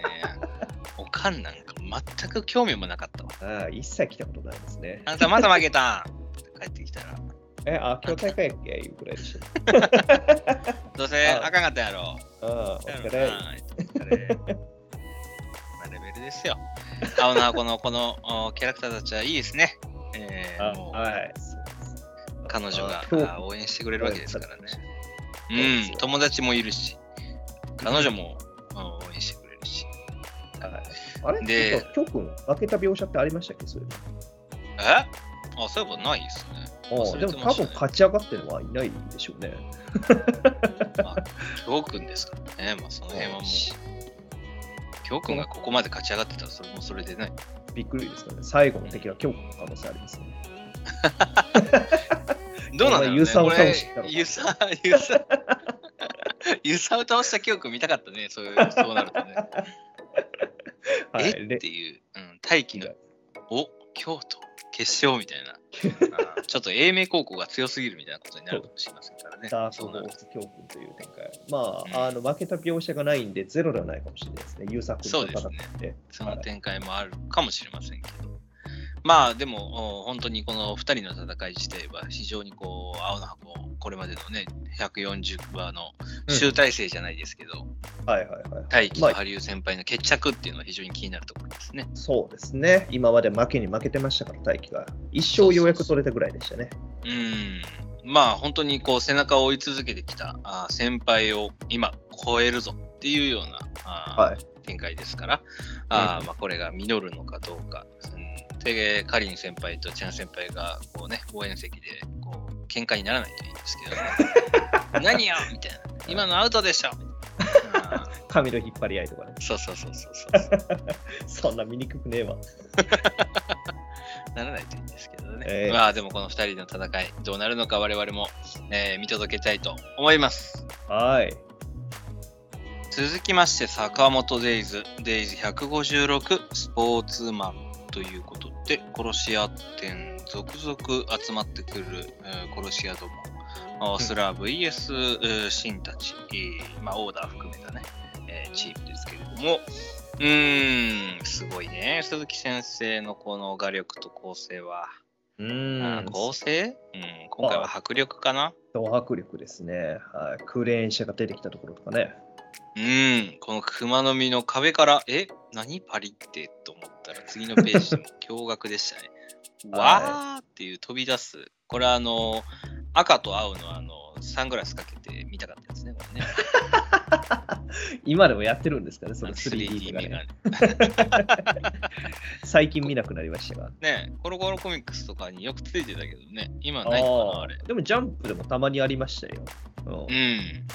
おかんなんか全く興味もなかったわ。ああ、一切来たことないですね。あんたまた負けた帰ってきたら、え、あ、今日大会やっけいうぐらいでしょ。どうせあかんかったやろ。ああ、お疲れ。なお疲れまあレベルですよ。青の箱のこのおキャラクターたちはいいですね。えーはい。彼女が応援してくれるわけですからね。そうん、友達もいるし、彼女もあ応援してくれるし。はい、あれでで、今日君、負けた描写ってありましたっけ？それえ？あ、そういえばないですね。あ忘でも多分勝ち上がってるのはいないでしょうね。まあ、京君ですからね。まあ、その辺はもう、京君がここまで勝ち上がってたら、それもそれでね。びっくりですからね。最後の敵は今日君の可能性ありますね。どうなんだろう、ね、ユサ を倒したのユサ、ユサ、ユサを倒した京君見たかったね。そういう、そうなるとね。はい。えっでていう、うん、大気の、お京都、決勝みたいな。ちょっと英明高校が強すぎるみたいなことになるかもしれませんからね。ダークそうなるホース教訓という展開。まうんあ、あの負けた描写がないんで、ゼロではないかもしれないですね。優作の戦って。その展開もあるかもしれませんけど。まあでも、お本当にこの2人の戦い自体は非常にこう、青の箱、これまでのね、140話の集大成じゃないですけど、はいはいはい。大輝まあと羽生先輩の決着っていうのは非常に気になるところですね。そうですね。今まで負けに負けてましたから、大輝が。一生ようやく取れたぐらいでしたね。うん。まあ本当にこう背中を追い続けてきたあー先輩を今超えるぞっていうようなあーはい。展開ですから、あーまあ、これが実るのかどうか。うんで、カリン先輩とチャン先輩がこうね、応援席でこう喧嘩にならないといいんですけどね。何よみたいな。今のアウトでしょ 髪の引っ張り合いとかね。そうそうそうそうそう。そんな醜くねえわ。ならないといいんですけどね。ええまあでもこの2人の戦い、どうなるのか我々も、えー見届けたいと思います。はい。続きまして、坂本デイズ、デイズ156スポーツマンということで、殺し屋店続々集まってくる、えー殺し屋ども、あスラー VS えーシンたち、えーまあ、オーダー含めたね、えーチームですけれども、うーん、すごいね、鈴木先生のこの画力と構成は。うん。構成、うん、今回は迫力かなド迫力ですね。はい。クレーン車が出てきたところとかね。うん、この熊の実の壁から、え、何パリってと思ったら次のページでも驚愕でしたね。わーっていう飛び出す。これはあの、赤と青のあの、サングラスかけて見たかったですね、これね。今でもやってるんですかね、その 3D3D がメね。ガネ。最近見なくなりましたが。ねコロコロコミックスとかによくついてたけどね、今あないのかな、ああれ。でもジャンプでもたまにありましたよ。うんうん。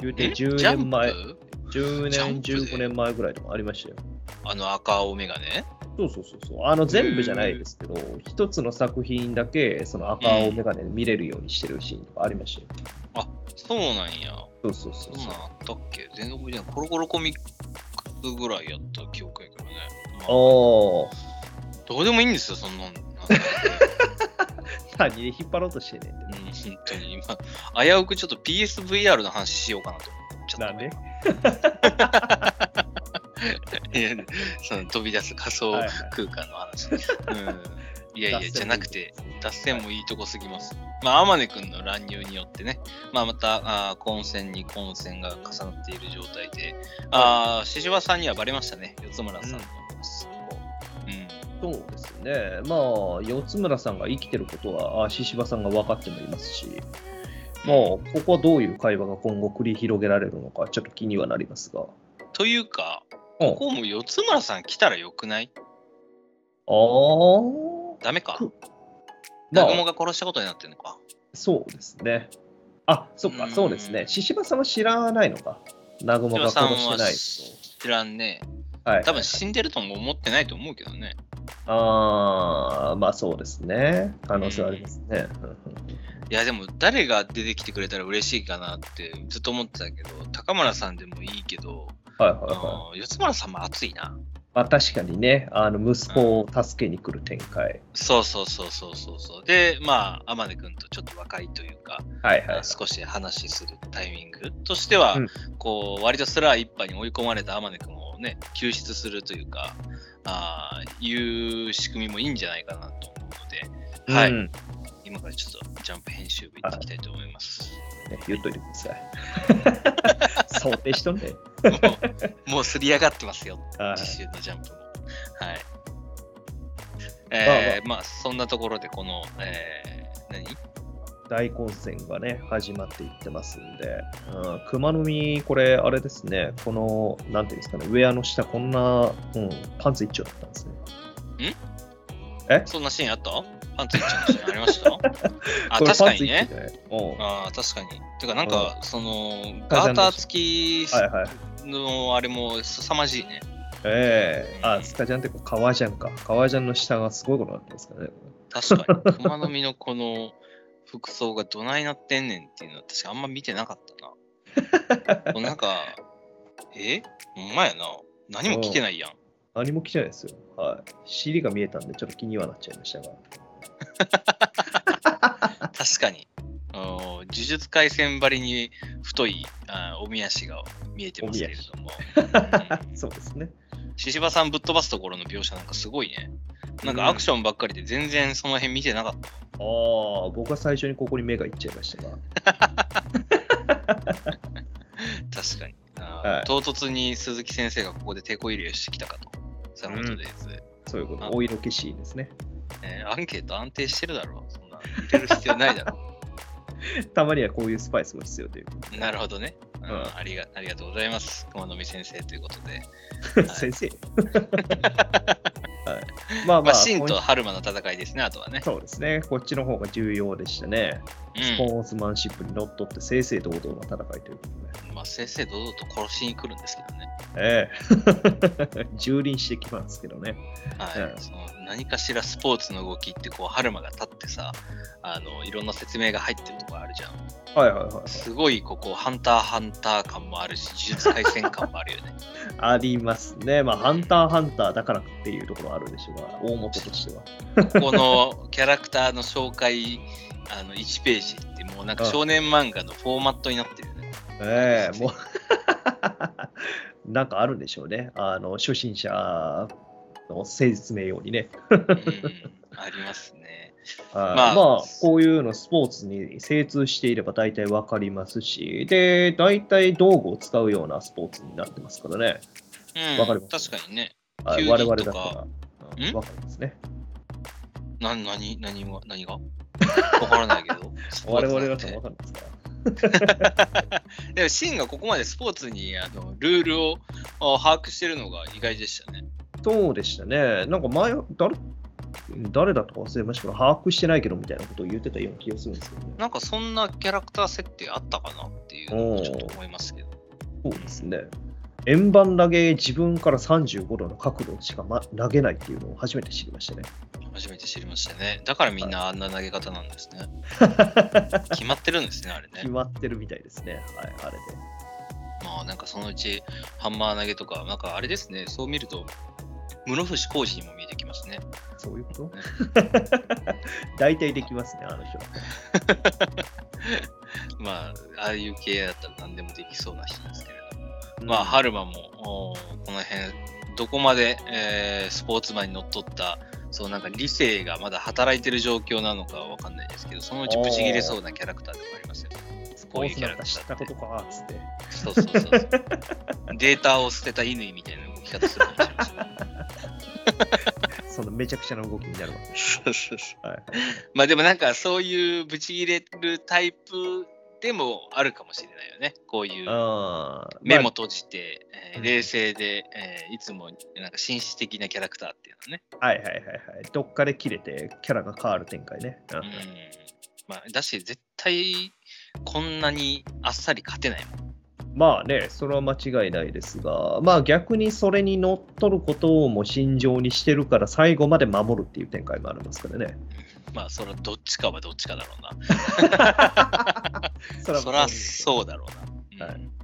言うてえ？10ジャンプ？年前、10年、ジャンプで？15年前ぐらいでもありましたよ。あの赤青メガネそうそうそうそう。あの全部じゃないですけど、一つの作品だけその赤青メガネで見れるようにしてるシーンとかありましたよ。あ、そうなんや。そうそうそうそんなんあったっけ？全然覚えてない。コロコロコミックスぐらいやった記憶やけどね。まあああ。どうでもいいんですよ、そんなん。何で引っ張ろうとしてねんうん、て。本当に今、危うくちょっと PSVR の話しようかなと思っちゃった。なんで？いやその飛び出す仮想はいはい空間の話。うんいやいや、じゃなくて、脱線もいいとこすぎます。まあ、天音くんの乱入によってね、まあ、また、あー混戦に混戦が重なっている状態で、ああ、獅子場さんにはバレましたね、四つ村さんの。うん。そうですね。まあ、四つ村さんが生きてることは、あ獅子場さんが分かってもいますし、まあ、ここはどういう会話が今後繰り広げられるのか、ちょっと気にはなりますが。というか、うんここも四つ村さん来たらよくない？ああ。ダメか？く。南まあ、雲が殺したことになってんのか？そうですね。あ、そっか、うんそうですね。獅子場さんは知らないのか。南雲が殺してない知らんね。と。はい。多分死んでるとも思ってないと思うけどね。ああ、まあそうですね。可能性はありますね。うんうんいやでも誰が出てきてくれたら嬉しいかなってずっと思ってたけど、高村さんでもいいけど、はいはいはあの四つ村さんも熱いな。まあ確かにね、あの息子を助けに来る展開。そうそうそうそうそうそう。で、まあ、天音君とちょっと若いというか、はいはい。少し話するタイミングとしては、うんこう割とスラー一派に追い込まれた天音君をね、救出するというか、あーいう仕組みもいいんじゃないかなと思うので、はいうん今からちょっとジャンプ編集部行っていきたいと思います。ね、言っといてください。想定しとんね。もうもうすり上がってますよ、はい次週のジャンプも。はい。えーまあ、そんなところで、この、えー、何？大混戦がね、始まっていってますんで、うん、熊の実、これ、あれですね、この、なんていうんですかね、ウェアの下、こんな、うん、パンツ一丁だったんですね。そんなシーンあった？パンツ一丁のシーンありました？あ、確かにね。あー確かに。てか、なんか、その、ガーター付き。のあれも凄まじいね。ええあ、スカジャンっていうか、革ジャンか。革ジャンの下がすごいことになってますからね。確かに、熊の実のこの服装がどないなってんねんっていうのは、確かあんま見てなかったな。なんか、え？ほんまやな。何も着てないやん。何も着てないですよ。はい。尻が見えたんで、ちょっと気にはなっちゃいましたが。確かに。あの呪術廻戦ばりに太いあおみ足が見えてますけれども。う んそうですね。獅子場さんぶっ飛ばすところの描写なんかすごいね。なんかアクションばっかりで全然その辺見てなかった。ああ、僕は最初にここに目がいっちゃいましたが。確かに。はい唐突に鈴木先生がここで手こ入れをしてきたかと。そういうことです。そういうことあ。お色気シーンですね。えーアンケート安定してるだろう。そんな入れる必要ないだろ たまにはこういうスパイスも必要という。なるほどね、うんうんありが。ありがとうございます。熊野美先生ということで。と。先生。はい、まあまあ、まあ、シンと今春馬の戦いですね、あとはね。そうですね。こっちの方が重要でしたね。スポうーツマンシップにのっとって正々堂々の戦いということで。ん。まあ、先生堂々と殺しに来るんですけどね。ええ 蹂躙してきますけどね。はい。うんその何かしらスポーツの動きって、こう、春馬が立ってさ、あの、いろんな説明が入ってるとこあるじゃん。はいはいはいはい。すごい、ここ、ハンターハンター感もあるし、呪術廻戦感もあるよね。ありますね。まあ、ハンターハンターだからっていうところあるでしょうが、大元としては。このキャラクターの紹介、あの、1ページって、もうなんか少年漫画のフォーマットになってるよね。ええもう なんかあるんでしょうね。あの、初心者の説明用にね。うん、ありますね。あ まあまあ、こういうのスポーツに精通していれば大体わかりますし、で、大体道具を使うようなスポーツになってますからね。うん、わかります？確かにね。我々だったらうんわかりますね。な、なに、何が、何が？わからないけど。我々だとわかるんですかでも、シンがここまでスポーツにあのルールをあ把握してるのが意外でしたね。そうでしたね。なんか前、誰誰だとか忘れましたけど、把握してないけどみたいなことを言ってたような気がするんですけどね。なんかそんなキャラクター設定あったかなっていうのをちょっと思いますけど。そうですね。円盤投げ、自分から35度の角度しか、ま、投げないっていうのを初めて知りましたね。初めて知りましたね。だからみんなあんな投げ方なんですね。決まってるんですね、あれ決ね。まってるみたいですね。はい、あれで。まあなんかそのうちハンマー投げとか、なんかあれですね、そう見ると、室伏浩二にも見えてきますね。そういうこと？大体できますね、あの人は。まあ、ああいう系だったら何でもできそうな人ですけれど。うんまあ、春馬も、この辺、どこまで、えースポーツマンにのっとった、そうなんか理性がまだ働いてる状況なのかはわかんないですけど、そのうちブチ切れそうなキャラクターでもありますよね。スポーツなんか知ったことか、つって。そうそうそうそう。データを捨てた乾みたいな動き方するかもしれません。そのめちゃくちゃな動きになるわけです。そうそうそうはい、まあでもなんかそういうブチ切れるタイプでもあるかもしれないよね。こういうあー目もま閉じて、えーうん冷静で、えーいつもなんか紳士的なキャラクターっていうのはね。あはいはいはいはい。どっかで切れてキャラが変わる展開ね。うんうん。まあ、だし絶対こんなにあっさり勝てないもん。まあね、それは間違いないですが、まあ逆にそれに乗っ取ることをも心情にしてるから最後まで守るっていう展開もありますからね。まあそれはどっちかはどっちかだろうな。そ そらそうだろうな。はいうん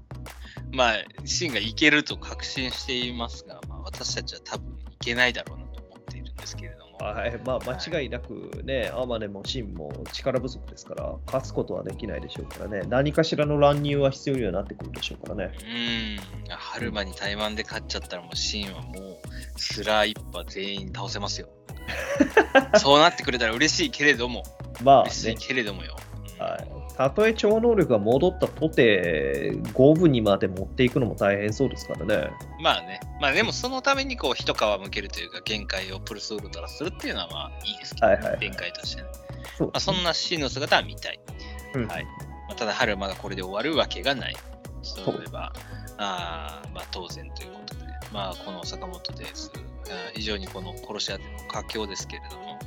まあ、シンがいけると確信していますが、まあ、私たちは多分いけないだろうなと思っているんですけれども。はい、まあ、間違いなくね、アマネもシンも力不足ですから、勝つことはできないでしょうからね、何かしらの乱入は必要にはなってくるでしょうからね。うん、春馬に怠慢で勝っちゃったらもうシーンはもうスラー一派全員倒せますよ。そうなってくれたら嬉しいけれども、まあ嬉しいね、けれどもよ。うん。はい、たとえ超能力が戻ったとて、五分にまで持っていくのも大変そうですからね。まあね、まあでもそのためにこう一皮むけるというか限界をプルスウルトラするっていうのはまあいいですけど、はいはいはい展開としてね。そうまあ、そんなシーンの姿は見たい。うんはいまあ、ただ春馬がこれで終わるわけがない。そういえば、あーまあ、当然ということで、まあ、この坂本です。あー非常にこの殺し合っても佳境ですけれども。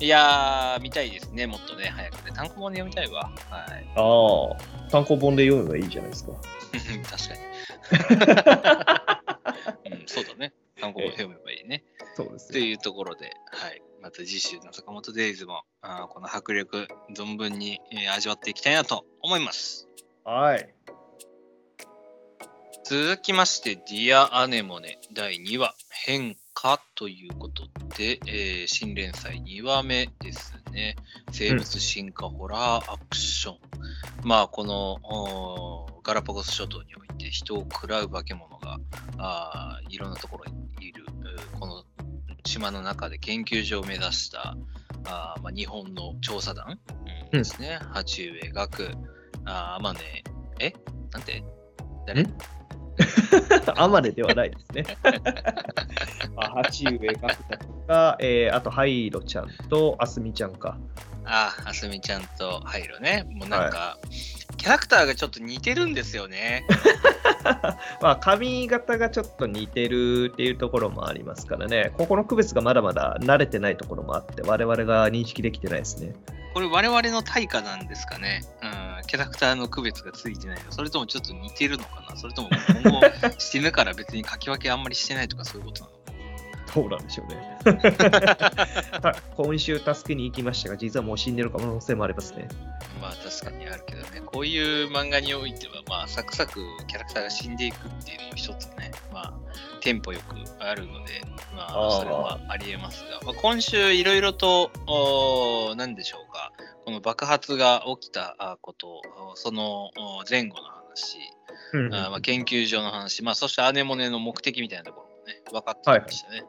いやー、見たいですね、もっとね、早くね。単行本で読みたいわ。はい。ああ、単行本で読めばいいじゃないですか。確かに。うん、そうだね。単行本で読めばいいね。そうですというところで、はい。また次週の坂本デイズも、あーこの迫力存分に、えー味わっていきたいなと思います。はい。続きまして、ディア・アネモネ第2話、変化ということで、えー新連載2話目ですね。生物進化ホラーアクション。まあ、このガラパゴス諸島において人を食らう化け物があーいろんなところにいる、えーこの島の中で研究所を目指したあーまあ、日本の調査団、うんですね。鉢植え学、あーまあね、え？なんて？誰？ん アマネではないですね。ま あ、鉢植えガクタとか、えー、あと、ハイロちゃんとアスミちゃんか。ああ、あすみちゃんとハイロね。もうなんか、キャラクターがちょっと似てるんですよね。まあ、髪型がちょっと似てるっていうところもありますからね、ここの区別がまだまだ慣れてないところもあって、我々が認識できてないですね。これ我々の対価なんですかね。うん、キャラクターの区別がついてないのそれともちょっと似てるのかなそれとも今後 死ぬから別に書き分けあんまりしてないとかそういうことなのどうなんでしょうね。た今週助けに行きましたが、実はもう死んでる可能性もありますね。まあ確かにあるけどね、こういう漫画においては、まあサクサクキャラクターが死んでいくっていうのも一つね、まあテンポよくあるので、まあそれはありえますが、まあ、今週いろいろと、何でしょうか、この爆発が起きたあこと、おそのお前後の話、うんあーまあ、研究所の話、まあそしてアネモネの目的みたいなところもね、分かってきましたね。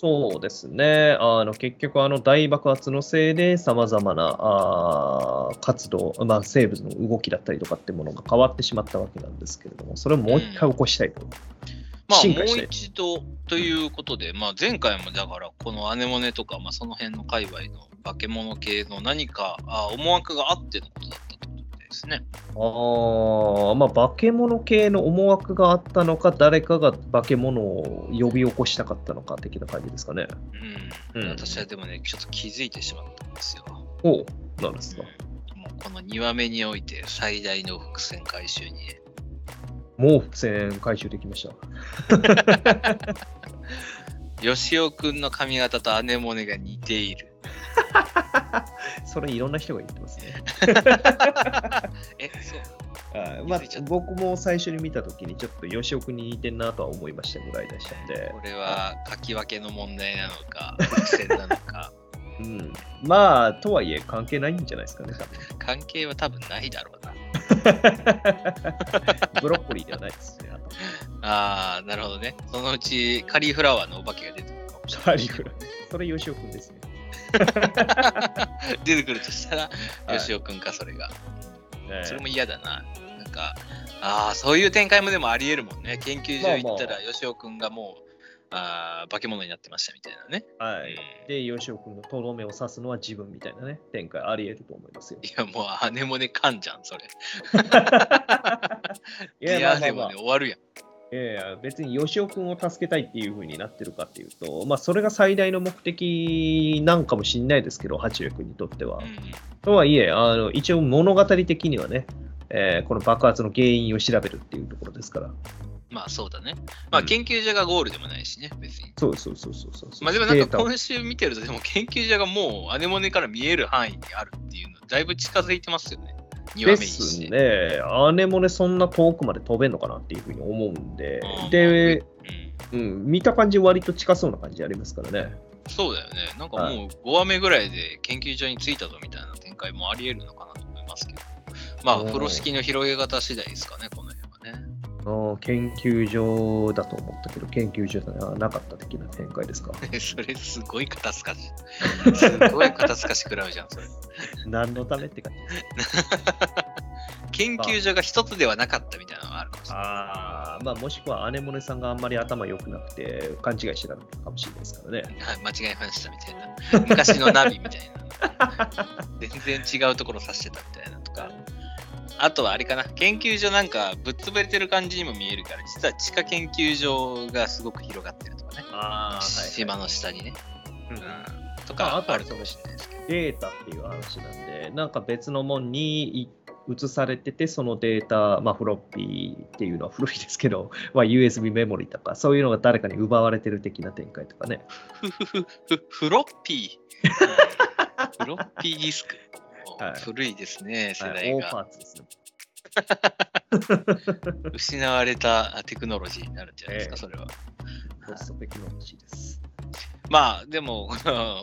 そうですね。あの結局、あの大爆発のせいで、さまざまなあー活動、まあ、生物の動きだったりとかってものが変わってしまったわけなんですけれども、それをもう一回起こしたいと。まあ、もう一度ということで、まあ、前回もだから、このアネモネとか、まあ、その辺の界隈の化け物系の何かあ思惑があってのことだですね。ああ、まあ、化け物系の思惑があったのか、誰かが化け物を呼び起こしたかったのか的な感じですかね。うん。うん私はでもね、ちょっと気づいてしまったんですよ。おう、なんですか？うんもうこの2話目において最大の伏線回収にね、もう伏線回収できました。吉尾くんの髪型とアネモネが似ている。それいろんな人が言ってますね。え、そうはいまあ僕も最初に見たときにちょっと吉尾君に似てんなとは思いましたぐらいでしたんでこ、れは書き分けの問題なのか、伏線なのか、うん、まあ、とはいえ関係ないんじゃないですかね、関係は多分ないだろうな。ブロッコリーではないですね、あと。ああ、なるほどね。そのうちカリフラワーのお化けが出てくるかもしれない。カリフラそれ吉尾君ですね。出てくるとしたら、はい吉尾くんか、それが。ねそれも嫌だな。なんか、ああ、そういう展開もでもありえるもんね。研究所行ったら、吉尾くんがもう、あー化け物になってましたみたいなね。はい。うんで、吉尾君のとどめを刺すのは自分みたいなね、展開あり得ると思いますよ。いや、もう、アネモネかんじゃん、それ。いや、いや、まあまあまあアネモネ終わるやん。別に吉尾君を助けたいっていう風になってるかっていうと、まあ、それが最大の目的なんかもしんないですけど、八六君にとっては。うんとはいえ、あの一応物語的にはね、えーこの爆発の原因を調べるっていうところですから。まあ、そうだね。まあ、うん研究所がゴールでもないしね、別に。そうそうそうそうそう。まあでもなんか今週見てると、でも研究所がもうアネモネから見える範囲にあるっていうの、だいぶ近づいてますよね。2話目で。すね。姉もね、そんな遠くまで飛べんのかなっていうふうに思うんでうん。で、うん、見た感じ割と近そうな感じありますからね。そうだよね。なんかはもう5話目ぐらいで研究所に着いたぞみたいな展開もあり得るのかなと思いますけど。まあ、風呂敷の広げ方次第ですかね、はね。あー研究所だと思ったけど、研究所ではなかった的な展開ですか？それすごい肩透かし。すごい肩透かし食らうじゃん、それ。何のためって感じ。研究所が一つではなかったみたいなのがあるかもしれない。ああ、まあもしくは姉モネさんがあんまり頭良くなくて勘違いしてたのかもしれないですからね。はい、間違えましたみたいな。昔のナビみたいな。全然違うところ指してたみたいな。あとはあれかな、研究所なんかぶっ潰れてる感じにも見えるから、実は地下研究所がすごく広がってるとかね。あ島の下にね。うんうん、とまかあるかもしれないですけど。データっていう話なんで、なんか別のもんにい移されてて、そのデータ、まあフロッピーっていうのは古いですけど、まあ、USB メモリとか、そういうのが誰かに奪われてる的な展開とかね。ふふふふフロッピー？フロッピーディスク。はい古いですね、世代が。パーツですね。失われたテクノロジーになるんじゃないですか、ええそれは。ポストテクノロジーです。まあ、でも、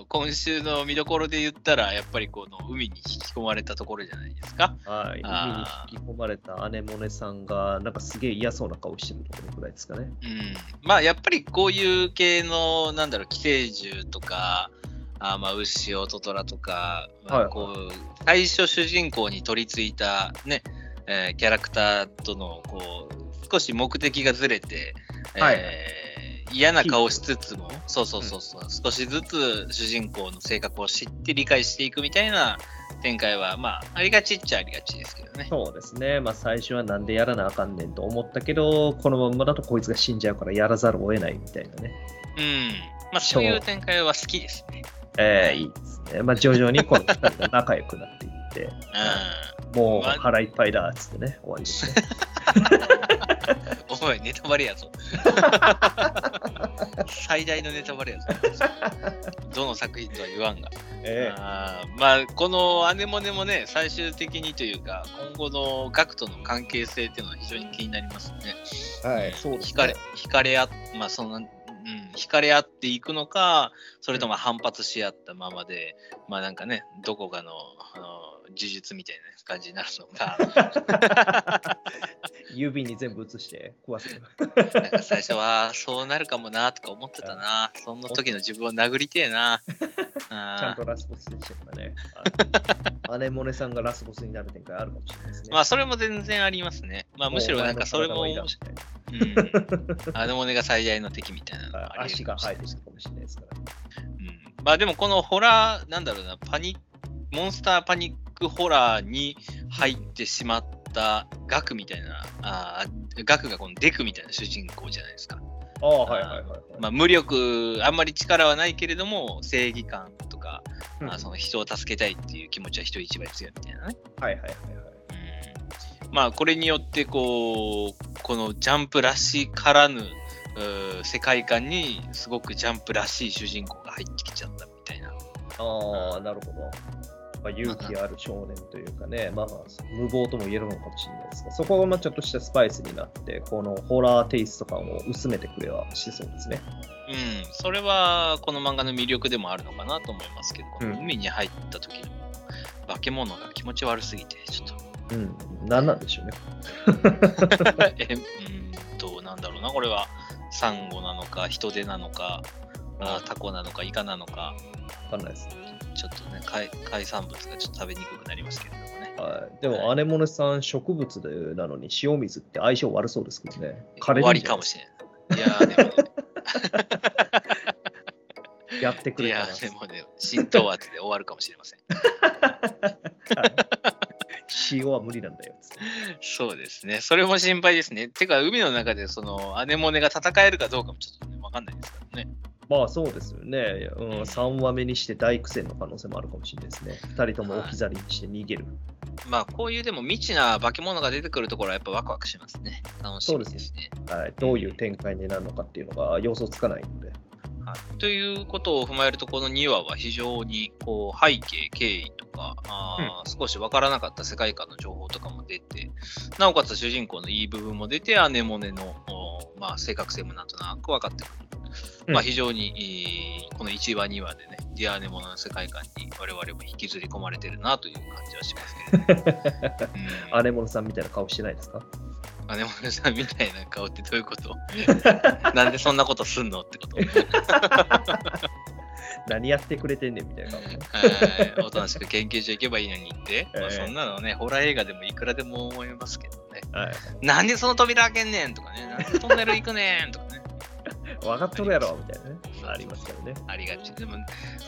今週の見どころで言ったら、やっぱりこの海に引き込まれたところじゃないですか。はい、海に引き込まれた姉モネさんが、なんかすげえ嫌そうな顔してるところぐらいですかね。うん。まあ、やっぱりこういう系の、なんだろう、寄生獣とか、あまあ、牛尾トトラとか、まあこう、最初主人公に取り付いたね、えーキャラクターとの、こう、少し目的がずれて、はいえー嫌な顔しつつも、そうそうそうそう、少しずつ主人公の性格を知って理解していくみたいな展開は、まあ、ありがちっちゃありがちですけどね。そうですね。まあ最初はなんでやらなあかんねんと思ったけど、このままだとこいつが死んじゃうからやらざるを得ないみたいなね。うん。まあ、そういう展開は好きですね。ええいいですね。まあ徐々にこの二人が仲良くなっていって、うん。もうまあ腹いっぱいだっつってね、終わりですね。おい、ネタバレやぞ。最大のネタバレやぞ。どの作品とは言わんが。えあーまあ、このアネモネもね、最終的にというか、今後のガクとの関係性っていうのは非常に気になりますね。えはい、そうです惹かれね。、惹かれ合っ、まあ、その、うん、惹かれ合っていくのか、それとも反発し合ったままで、まあなんかね、どこかの、あの、呪術みたいな感じになるのか、指に全部移して壊す。なんか最初はそうなるかもなとか思ってたな。そんな時の自分を殴りてえな。ちゃんあとラスボスでしたからね。あ姉モネさんがラスボスになる展開あるかもしれないですね。まあそれも全然ありますね。まあむしろなんかそれも面白いうん。あのモネが最大の敵みたいなのがあり足が生えてくるかもしれないですから。うん。まあでもこのホラー、なんだろうな、パニモンスターパニックホラーに入ってしまったガクみたいな、あーガクがこのデクみたいな主人公じゃないですか。ああ、はいはいはいはい。まあ、無力、あんまり力はないけれども、正義感とか、うんまあ、その人を助けたいっていう気持ちは人一倍強いみたいなね。はいはいはいはい。うん、まあ、これによって、こう、このジャンプらしからぬ世界観に、すごくジャンプらしい主人公が入ってきちゃったみたいな。ああ、なるほど。まあ、勇気ある少年というかね、まあ、無謀とも言えるのかもしれないですが、そこがまあちょっとしたスパイスになって、このホラーテイスト感を薄めてくれはしそうですね。うん、それはこの漫画の魅力でもあるのかなと思いますけど、うん海に入った時の化け物が気持ち悪すぎて、ちょっと。うん、なんなんでしょうね。え、うーんと、なんだろうな、これは、サンゴなのか、ヒトデなのか、あタコなのか、イカなのか、わかんないです。ちょっとね海、海産物がちょっと食べにくくなりますけれどもね。はい、でも、アネモネさん、植物でなのに塩水って相性悪そうですけどね。終わりかもしれない。いやー、でもね。やってくいれたらやー、でもね、浸透圧で終わるかもしれません。塩は無理なんだよ。そうですね。それも心配ですね。てか、海の中でそのアネモネが戦えるかどうかもちょっとね、わかんないですからね。まあそうですよね。うん、3話目にして大苦戦の可能性もあるかもしれないですね。2人とも置き去りにして逃げる。まあ、こういうでも未知な化け物が出てくるところはやっぱワクワクしますね。楽しみですね。はい、どういう展開になるのかっていうのが予想つかないので。はい、ということを踏まえると、この2話は非常にこう背景、経緯とか、あー少しわからなかった世界観の情報とかも出て、なおかつ主人公のいい部分も出て、アネモネのおまあ、正確性もなんとなく分かってくる。うん。まあ、非常に、この1話、2話でね、ディアーネモの世界観に我々も引きずり込まれてるなという感じはしますけど、うん、アネモノさんみたいな顔してないですか？アネモネさんみたいな顔ってどういうこと？なんでそんなことすんのってこと。何やってくれてんねんみたいな顔。ね。はい。おとなしく研究所行けばいいのにって、まあ、ええそんなのね、ホラー映画でもいくらでも思いますけどね。はい。なんでその扉開けんねんとかね、なんでトンネル行くねんとかね。分かっとるやろみたいなね。ありますからね。ありがち。でも、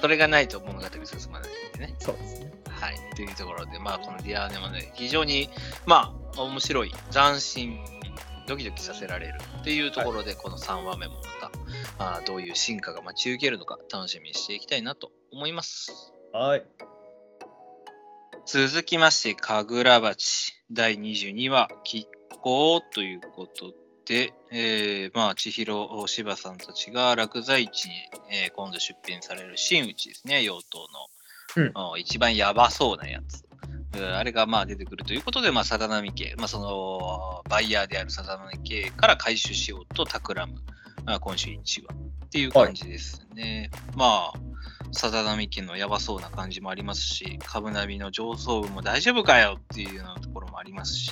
それがないと物語進まないんでね。そうですね。はい。というところで、まあ、このディアーネもね、非常に、まあ、面白い、斬新、ドキドキさせられるっていうところで、この3話目もまた、あーどういう進化が待ち受けるのか、楽しみにしていきたいなと思います。はい。続きまして、神楽鉢第22話、亀甲ということで、えー、まあ、千尋、柴さんたちが落在地に、えー今度出品される真打ちですね、妖刀うん。一番やばそうなやつ。うんあれがまあ出てくるということで、まあ、さざ波家、まあ、そのバイヤーであるさざ波家から回収しようと企む、まあ、今週1話っていう感じですね。まあ、さざ波家のやばそうな感じもありますし、株ナビの上層部も大丈夫かよっていうようなところもありますし、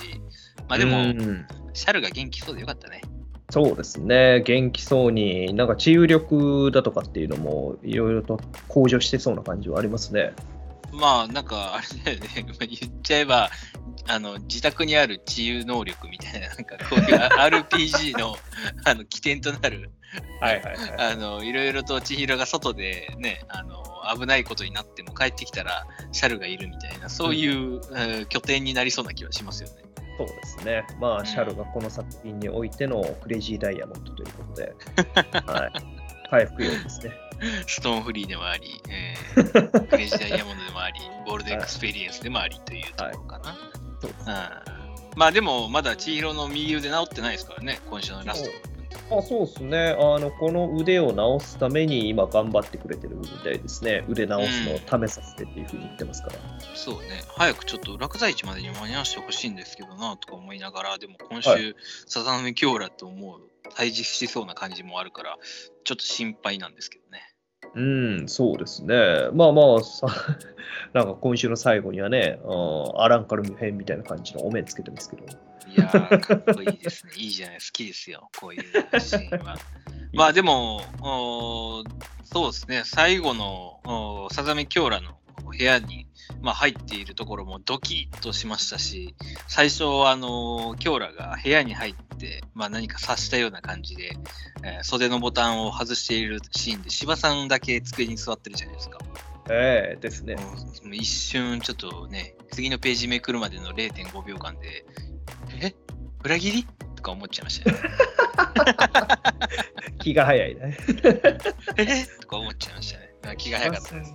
まあでも、うんシャルが元気そうでよかったね。そうですね。元気そうに、なんか治癒力だとかっていうのも、いろいろと向上してそうな感じはありますね。まあ、なんか、あれだよね、まあ言っちゃえば、あの、自宅にある治癒能力みたいな、なんか、こういう RPG の、あの、起点となる、はいはいはい。あの、いろいろと千尋が外でね、あの、危ないことになっても帰ってきたら、シャルがいるみたいな、そういう、えー拠点になりそうな気はしますよね。そうですね。まあ、シャルがこの作品においてのクレイジーダイヤモンドということで、はい。回復用ですね。ストーンフリーでもあり、えー、クレイジーダイヤモンドでもあり、ゴールデンエクスペリエンスでもありというところかな。まあでも、まだ千尋の右腕治ってないですからね、今週のラスト。あそうですねあの。この腕を直すために今頑張ってくれてるみたいですね。腕直すのを試させてっていうふうに言ってますから。そうね、早くちょっと落在地までに間に合わせてほしいんですけどなとか思いながら、でも今週、はサザンヌキョーラと思う、対峙しそうな感じもあるから、ちょっと心配なんですけどね。うん、そうですね。まあまあ、さ なんか今週の最後にはね、うんアランカルム編みたいな感じのお面つけてますけど。いやー、かっこいいですね。いいじゃない、好きですよ、こういうシーンは。まあでも、おーそうですね、最後のさざめキョーラの部屋に、まあ、入っているところもドキッとしましたし、最初、あのキョーラが部屋に入って、まあ、何か察したような感じで、えー袖のボタンを外しているシーンで、芝さんだけ机に座ってるじゃないですか。ええですね。一瞬、ちょっとね、次のページめくるまでの0.5秒間で、え？裏切り？とか思っちゃいましたよね。気が早いね。え？とか思っちゃいましたね。あ気が早かったです。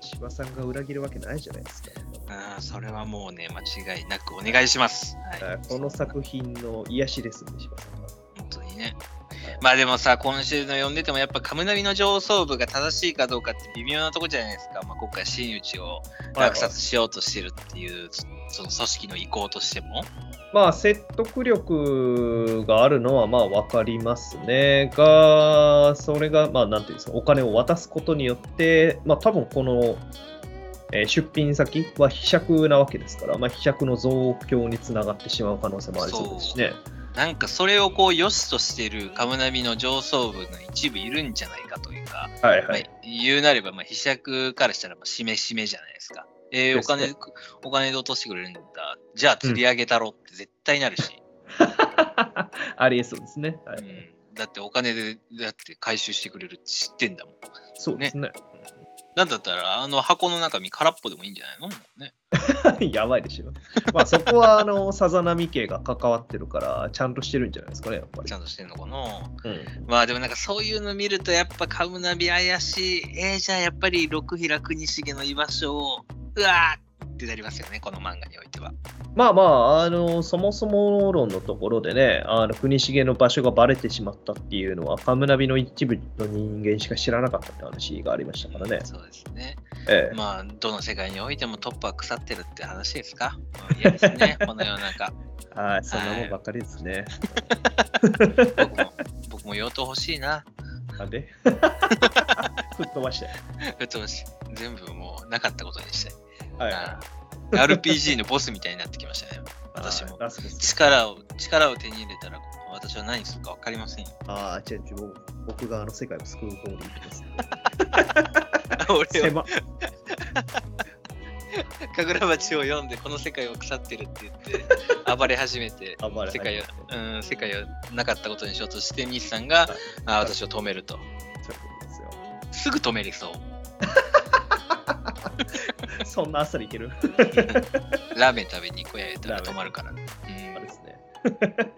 芝さんが裏切るわけないじゃないですか。あーそれはもうね、間違いなくお願いします。はい、この作品の癒しですね、芝さんは。本当にね。まあでもさ、今週の読んでてもやっぱカムナビの上層部が正しいかどうかって微妙なとこじゃないですか。まあ、今回真打ちを落札しようとしてるっていう、その組織の意向としても。まあ、説得力があるのはまあ分かりますね。が、それが、まあ、なんていうんですか、お金を渡すことによって、まあ、多分この、えー出品先は希釈なわけですから、まあ、希釈の増強につながってしまう可能性もありそうですしね。なんかそれをこう良しとしてるカムナビの上層部の一部いるんじゃないかというか、まあはいはい。言うなれば、まあ、被釈からしたら、まあ、しめしめじゃないですか。えーお金、お金で落としてくれるんだ。じゃあ釣り上げたろって絶対なるし。ありえそうですね。はいうん、だってお金で、だって回収してくれるって知ってんだもん。そうですね。なんだったら、あの箱の中身空っぽでもいいんじゃないの？ね。やばいでしょ。まあ、そこは、あの、さざ波家が関わってるから、ちゃんとしてるんじゃないですかね、やっぱりち。ゃんとしてんのかな？うんまあでもなんかそういうの見るとやっぱカムナビ怪しい。えー、じゃあやっぱり六平国重の居場所を、うわーっってなりますよね、この漫画においては。まあまあ、あの、そもそも論のところでね、あの国重の場所がバレてしまったっていうのは、カムナビの一部の人間しか知らなかったって話がありましたからね。そうですね。ええ、まあ、どの世界においてもトップは腐ってるって話ですか？うん嫌ですね、この世の中。はい、そんなもんばっかりですね。僕も、僕も用途欲しいな。なんで？吹っ飛ばして。うっとうしい全部もうなかったことにしたい。はい。あー RPG のボスみたいになってきましたね。私も力を、力を手に入れたら、私は何するか分かりませんよ。ああ、違う違う、僕があの世界を救う方に行きます。俺は、狭 神楽鉢を読んで、この世界は腐ってるって言って、暴れ始めて、暴れ世界を、うん、世界をなかったことにしようとして、西さんが、はいあ私を止めると。すぐ止めれそう。そんなあっさりいける？ラーメン食べに行こうや言ったら止まるから。うんあれですね。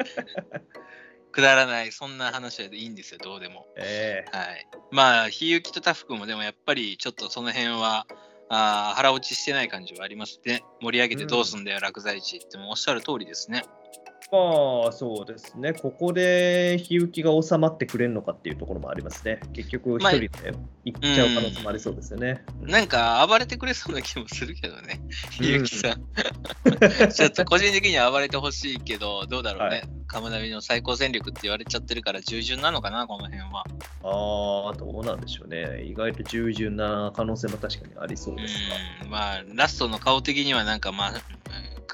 くだらない、そんな話はいいんですよ、どうでも。ええはい。まあ、ひゆきとタフ君もでもやっぱりちょっとその辺は、あ腹落ちしてない感じはありますね。盛り上げてどうすんだよ、落在地ってもおっしゃる通りですね。まあ、そうですね。ここで、日行きが収まってくれるのかっていうところもありますね。結局、一まあ人で行っちゃう可能性もありそうですよね。なんか暴れてくれそうな気もするけどね、うんひゆきさん。ちょっと個人的には暴れてほしいけど、どうだろうね。はいカムナビの最高戦力って言われちゃってるから従順なのかな、この辺は。ああ、どうなんでしょうね。意外と従順な可能性も確かにありそうですが。うん、まあ、ラストの顔的にはなんかまあ、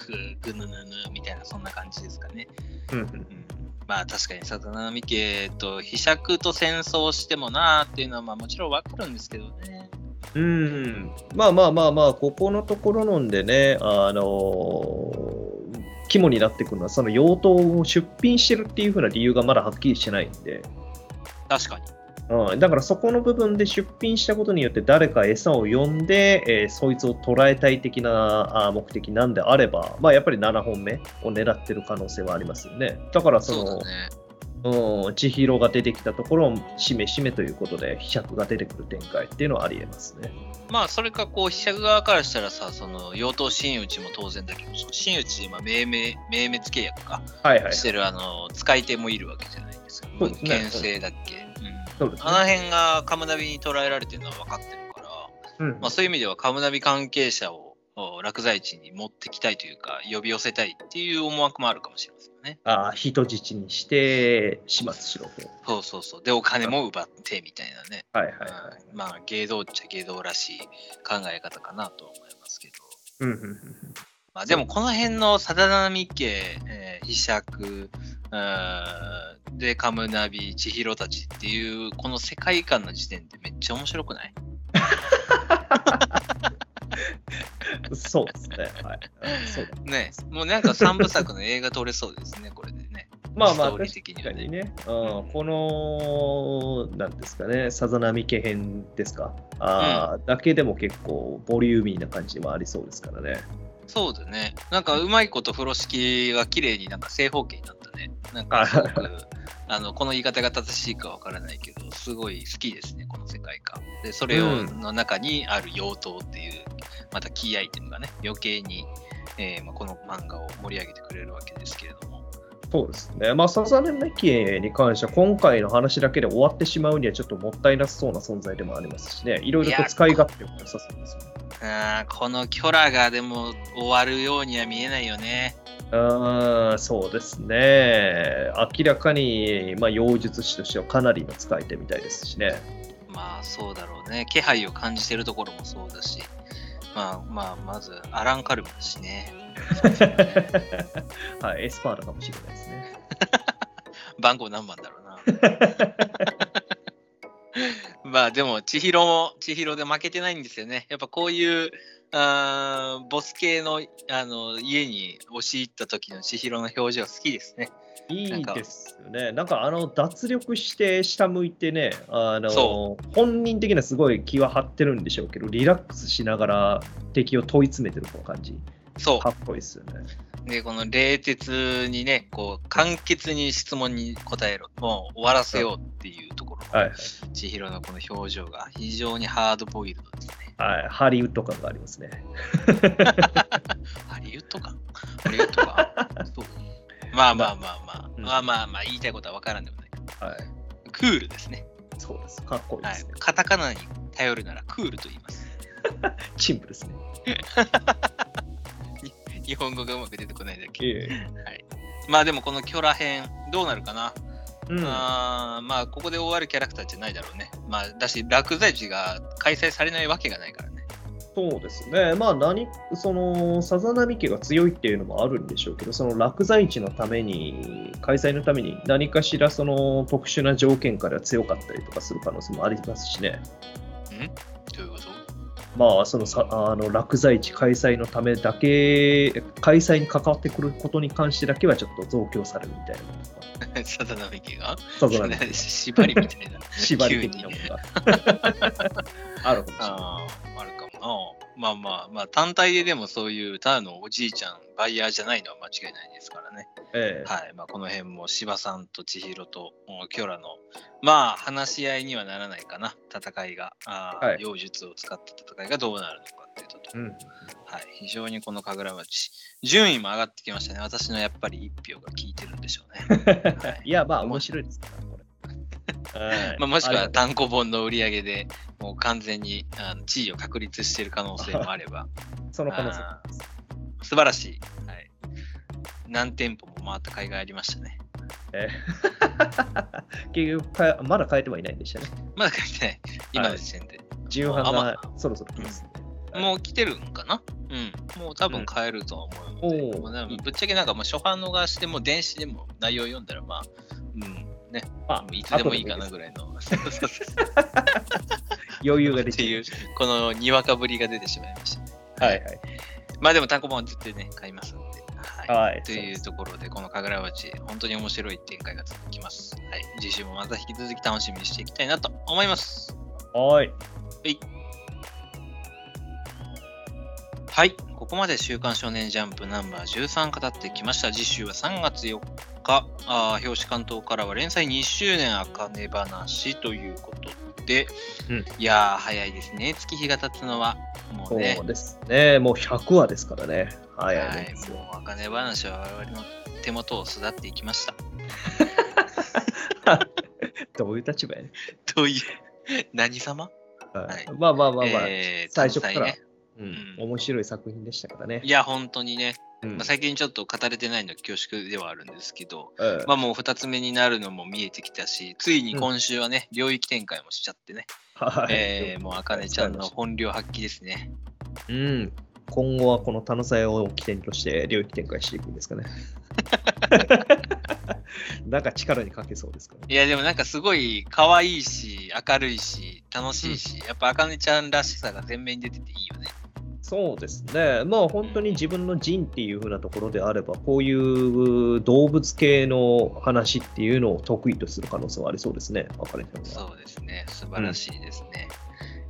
うんくぐぬぬぬみたいな、そんな感じですかね。うんうんうんまあ確かに里波家と飛釈と戦争してもなーっていうのはまあもちろんわかるんですけどね。うん、まあまあまあまあ、ここのところのんでね、あのー肝になってくるのは、その用途を出品してるっていう風な理由がまだはっきりしてないんで、確かに。うん、だからそこの部分で出品したことによって誰か餌を呼んで、えーそいつを捉えたい的なあー目的なんであれば、まあ、やっぱり7本目を狙ってる可能性はありますよね。だからそのそうだね。うん、千尋が出てきたところをしめしめということで、飛尺が出てくる展開っていうのはありえますね。まあそれかこう飛釈側からしたらさ、その妖刀真打ちも当然だけど、真打ち今命名命滅契約かはいはい。してるあの使い手もいるわけじゃないですか。すね牽制だっけ、うん。そうですねあの辺がカムナビに捉えられてるのは分かってるから、うんまあ、そういう意味ではカムナビ関係者をお落在地に持ってきたいというか、呼び寄せたいっていう思惑もあるかもしれませんよね。ああ人質にして始末しろと。そうそうそう。で、お金も奪ってみたいなね。はいはいはい。うんまあ、芸道っちゃ芸道らしい考え方かなと思いますけど。うんうんうんまあ、でも、この辺の貞波家、えー、飛釈、うんで、カムナビ、千尋たちっていう、この世界観の時点でめっちゃ面白くない？うんそうですね。はい。うんそうだねもうなんか三部作の映画撮れそうですね、これでね。まあまあ、確的にはねかにね、うん、この、なんですかね、さざ波家編ですか、あーだけでも結構ボリューミーな感じもありそうですからね。そうだね。なんかうまいこと風呂敷が綺麗になんか正方形になったね。なんかすごく、あの、この言い方が正しいかわからないけど、すごい好きですね、この世界観。で、それを、うんの中にある妖刀っていう、またキーアイテムがね、余計に、えーまあ、この漫画を盛り上げてくれるわけですけれども。そうですね。まあ、サザネメ家に関しては、今回の話だけで終わってしまうにはちょっともったいなさそうな存在でもありますしね、いろいろと使い勝手も良さそうですよね。あーこのキョラがでも終わるようには見えないよね。あーそうですね。明らかに、まあ、妖術師としてはかなりの使い手みたいですしね。まあそうだろうね。気配を感じてるところもそうだし。まあまあ、まずアラン・カルムだしね。はい、エスパーだかもしれないですね。番号何番だろうな。まあでも、千尋も千尋で負けてないんですよね。やっぱこういうあーボス系のあの家に押し入った時の千尋の表情好きですね。いいですよね。なんかあの脱力して下向いてね、あのそ本人的にはすごい気は張ってるんでしょうけど、リラックスしながら敵を問い詰めてるこの感じ、そかっこいいですよね。う。で、この冷徹にね、こう、簡潔に質問に答えろ。もう終わらせようっていうところ。はいはい。千尋のこの表情が非常にハードボイルドですね。はい、ハリウッド感がありますね。ハリウッドかハリウッドか？そうまあまあまあまあ、うんまあまあまあ言いたいことは分からんでもない。はい、クールですね。そうです。かっこいいはいですね。。カタカナに頼るならクールと言います。シンプルですね。日本語がうまく出てこないだけ。はい、まあでもこのキョラ編どうなるかな、えうん、あーまあここで終わるキャラクターじゃないだろうね。まあだし落在地が開催されないわけがないからね。そうですね。まあ、何、その、さざ波家が強いっていうのもあるんでしょうけど、その落在地のために、開催のために何かしらその特殊な条件から強かったりとかする可能性もありますしね。どういうことまあ、そのさあの落在地開催のためだけ、開催に関わってくることに関してだけはちょっと増強されるみたいなさざ波家縛りみたいな。縛り的なものがあるかもしれない。あーあるかもな。まあまあまあ単体ででもそういうただのおじいちゃん、バイヤーじゃないのは間違いないですからね。ええはい。まあこの辺も芝さんと千尋とうんキョラの、まあ話し合いにはならないかな。戦いが、あーはい妖術を使った戦いがどうなるのかっていうと、うん、はい。非常にこの神楽町、順位も上がってきましたね。私のやっぱり一票が効いてるんでしょうね。はいいや、まあ、面白いですから、これ。はいまあ、もしくは単行本の売り上げでもう完全にあの地位を確立している可能性もあれば、う その可能性素晴らしい。はい、何店舗も回った甲斐がありましたね。えー 結局か、まだ変えてはいないんでしたね。まだ書いてない。今の時点で。重版あまがそろそろ来ますんで。はいもう来てるんかな？うん。もう多分買えるとは思うので、うでもぶっちゃけなんかもう初版のがしても電子でも内容読んだらまあ、うん、ね、まあいつでもいいかな後ぐらいの。余裕が出っていうて、このにわかぶりが出てしまいましたね。はいはい。まあでも単行本は絶対ね、買いますので。はい。はいというところで、この神楽町、本当に面白い展開が続きます。はい。次週もまた引き続き楽しみにしていきたいなと思います。はい。はい。ここまで週刊少年ジャンプナンバー13語ってきました。次週は3月4日、あー表紙関東からは連載2周年あかね話ということで、うんいやー、早いですね。月日が経つのは。もうねそう。ですね。もう100話ですからね。はい、ははいい。もうあかね話は我々の手元を巣立っていきました。どういう立場やね。という、何様？はいはいまあまあまあまあ、えー最初から、ねうんうん面白い作品でしたからねい。や、本当にね、うんまあ、最近ちょっと語れてないのは恐縮ではあるんですけど、うんまあもう2つ目になるのも見えてきたし、ついに今週はね、領域展開もしちゃってね、はいえーもうあかねちゃんの本領発揮ですね。うん。今後はこの楽さを起点として領域展開していくんですかね。なんか力にかけそうですから、いや、でもなんかすごい可愛いし、明るいし、楽しいし、やっぱあかねちゃんらしさが前面に出てていいよね。そうですね。まあ本当に自分の人っていう風なところであれば、こういう動物系の話っていうのを得意とする可能性はありそうですね。わかそうですね、素晴らしいですね。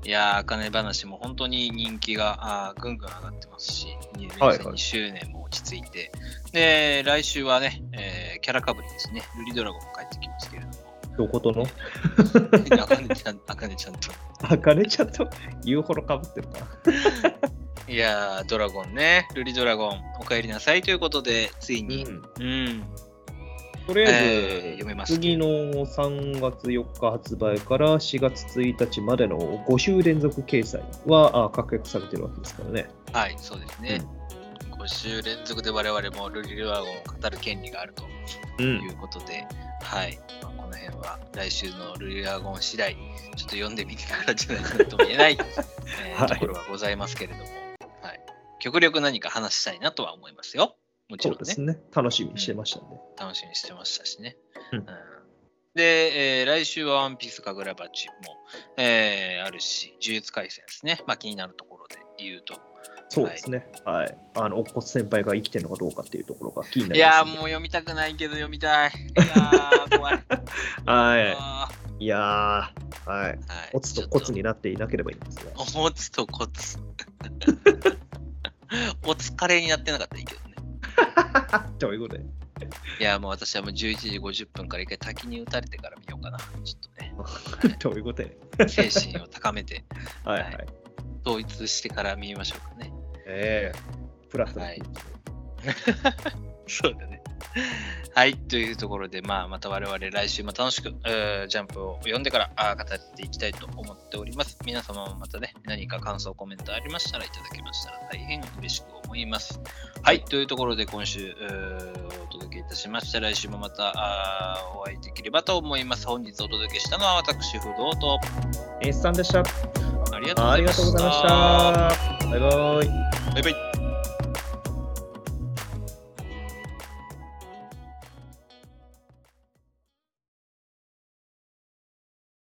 いやー、あかね話も本当に人気があーぐんぐん上がってますし、はい2周年も落ち着いて、で、来週はね、えーキャラかぶりですね、ルリドラゴンも帰ってきますけれども、どことの？あかねちゃん、あかねちゃんと。あかねちゃんと言うほどかぶってるか。いやー、ドラゴンね、ルリドラゴン、お帰りなさいということで、ついに、うん。うん、とりあえず、えー読めます。次の3月4日発売から4月1日までの5週連続掲載はあ確約されてるわけですからね。はい、そうですね。5週連続で我々もルリドラゴンを語る権利があるということで、はい、まあ、この辺は来週のルリラゴン次第、ちょっと読んでみてからじゃないかとも言えない、えーはいところはございますけれども、はい、極力何か話したいなとは思いますよ。もちろんですね。楽しみにしてましたんで。楽しみにしてましたしね。うんで、えー来週はワンピース神楽鉢も、えーあるし、呪術廻戦ですね。まあ気になるところで言うと。そうですね。はい。あの、おっこつ先輩が生きてるのかどうかっていうところが気になりいやーます、もう読みたくないけど読みたい。いやー怖い。はあい。いやー、はい。ーはいおつとコツになっていなければいいんですが。おつとコツ。お疲れになってなかったらいいけどね。ということで。いや、もう私はもう11時50分から一回滝に打たれてから見ようかな。ちょっとね、ということで。精神を高めて、はいはい。統一してから見ましょうかね。ええプラスだはいそうだね。はい、というところで、まあ、また我々来週も楽しく、えージャンプを読んでからあー語っていきたいと思っております。皆様もまたね、何か感想、コメントありましたらいただけましたら大変嬉しく思います。はい、というところで今週、えーお届けいたしました。来週もまたあーお会いできればと思います。本日お届けしたのは私、不動と、エースさんでした。ありがとうございまし。た。バイバイ。バイバイ。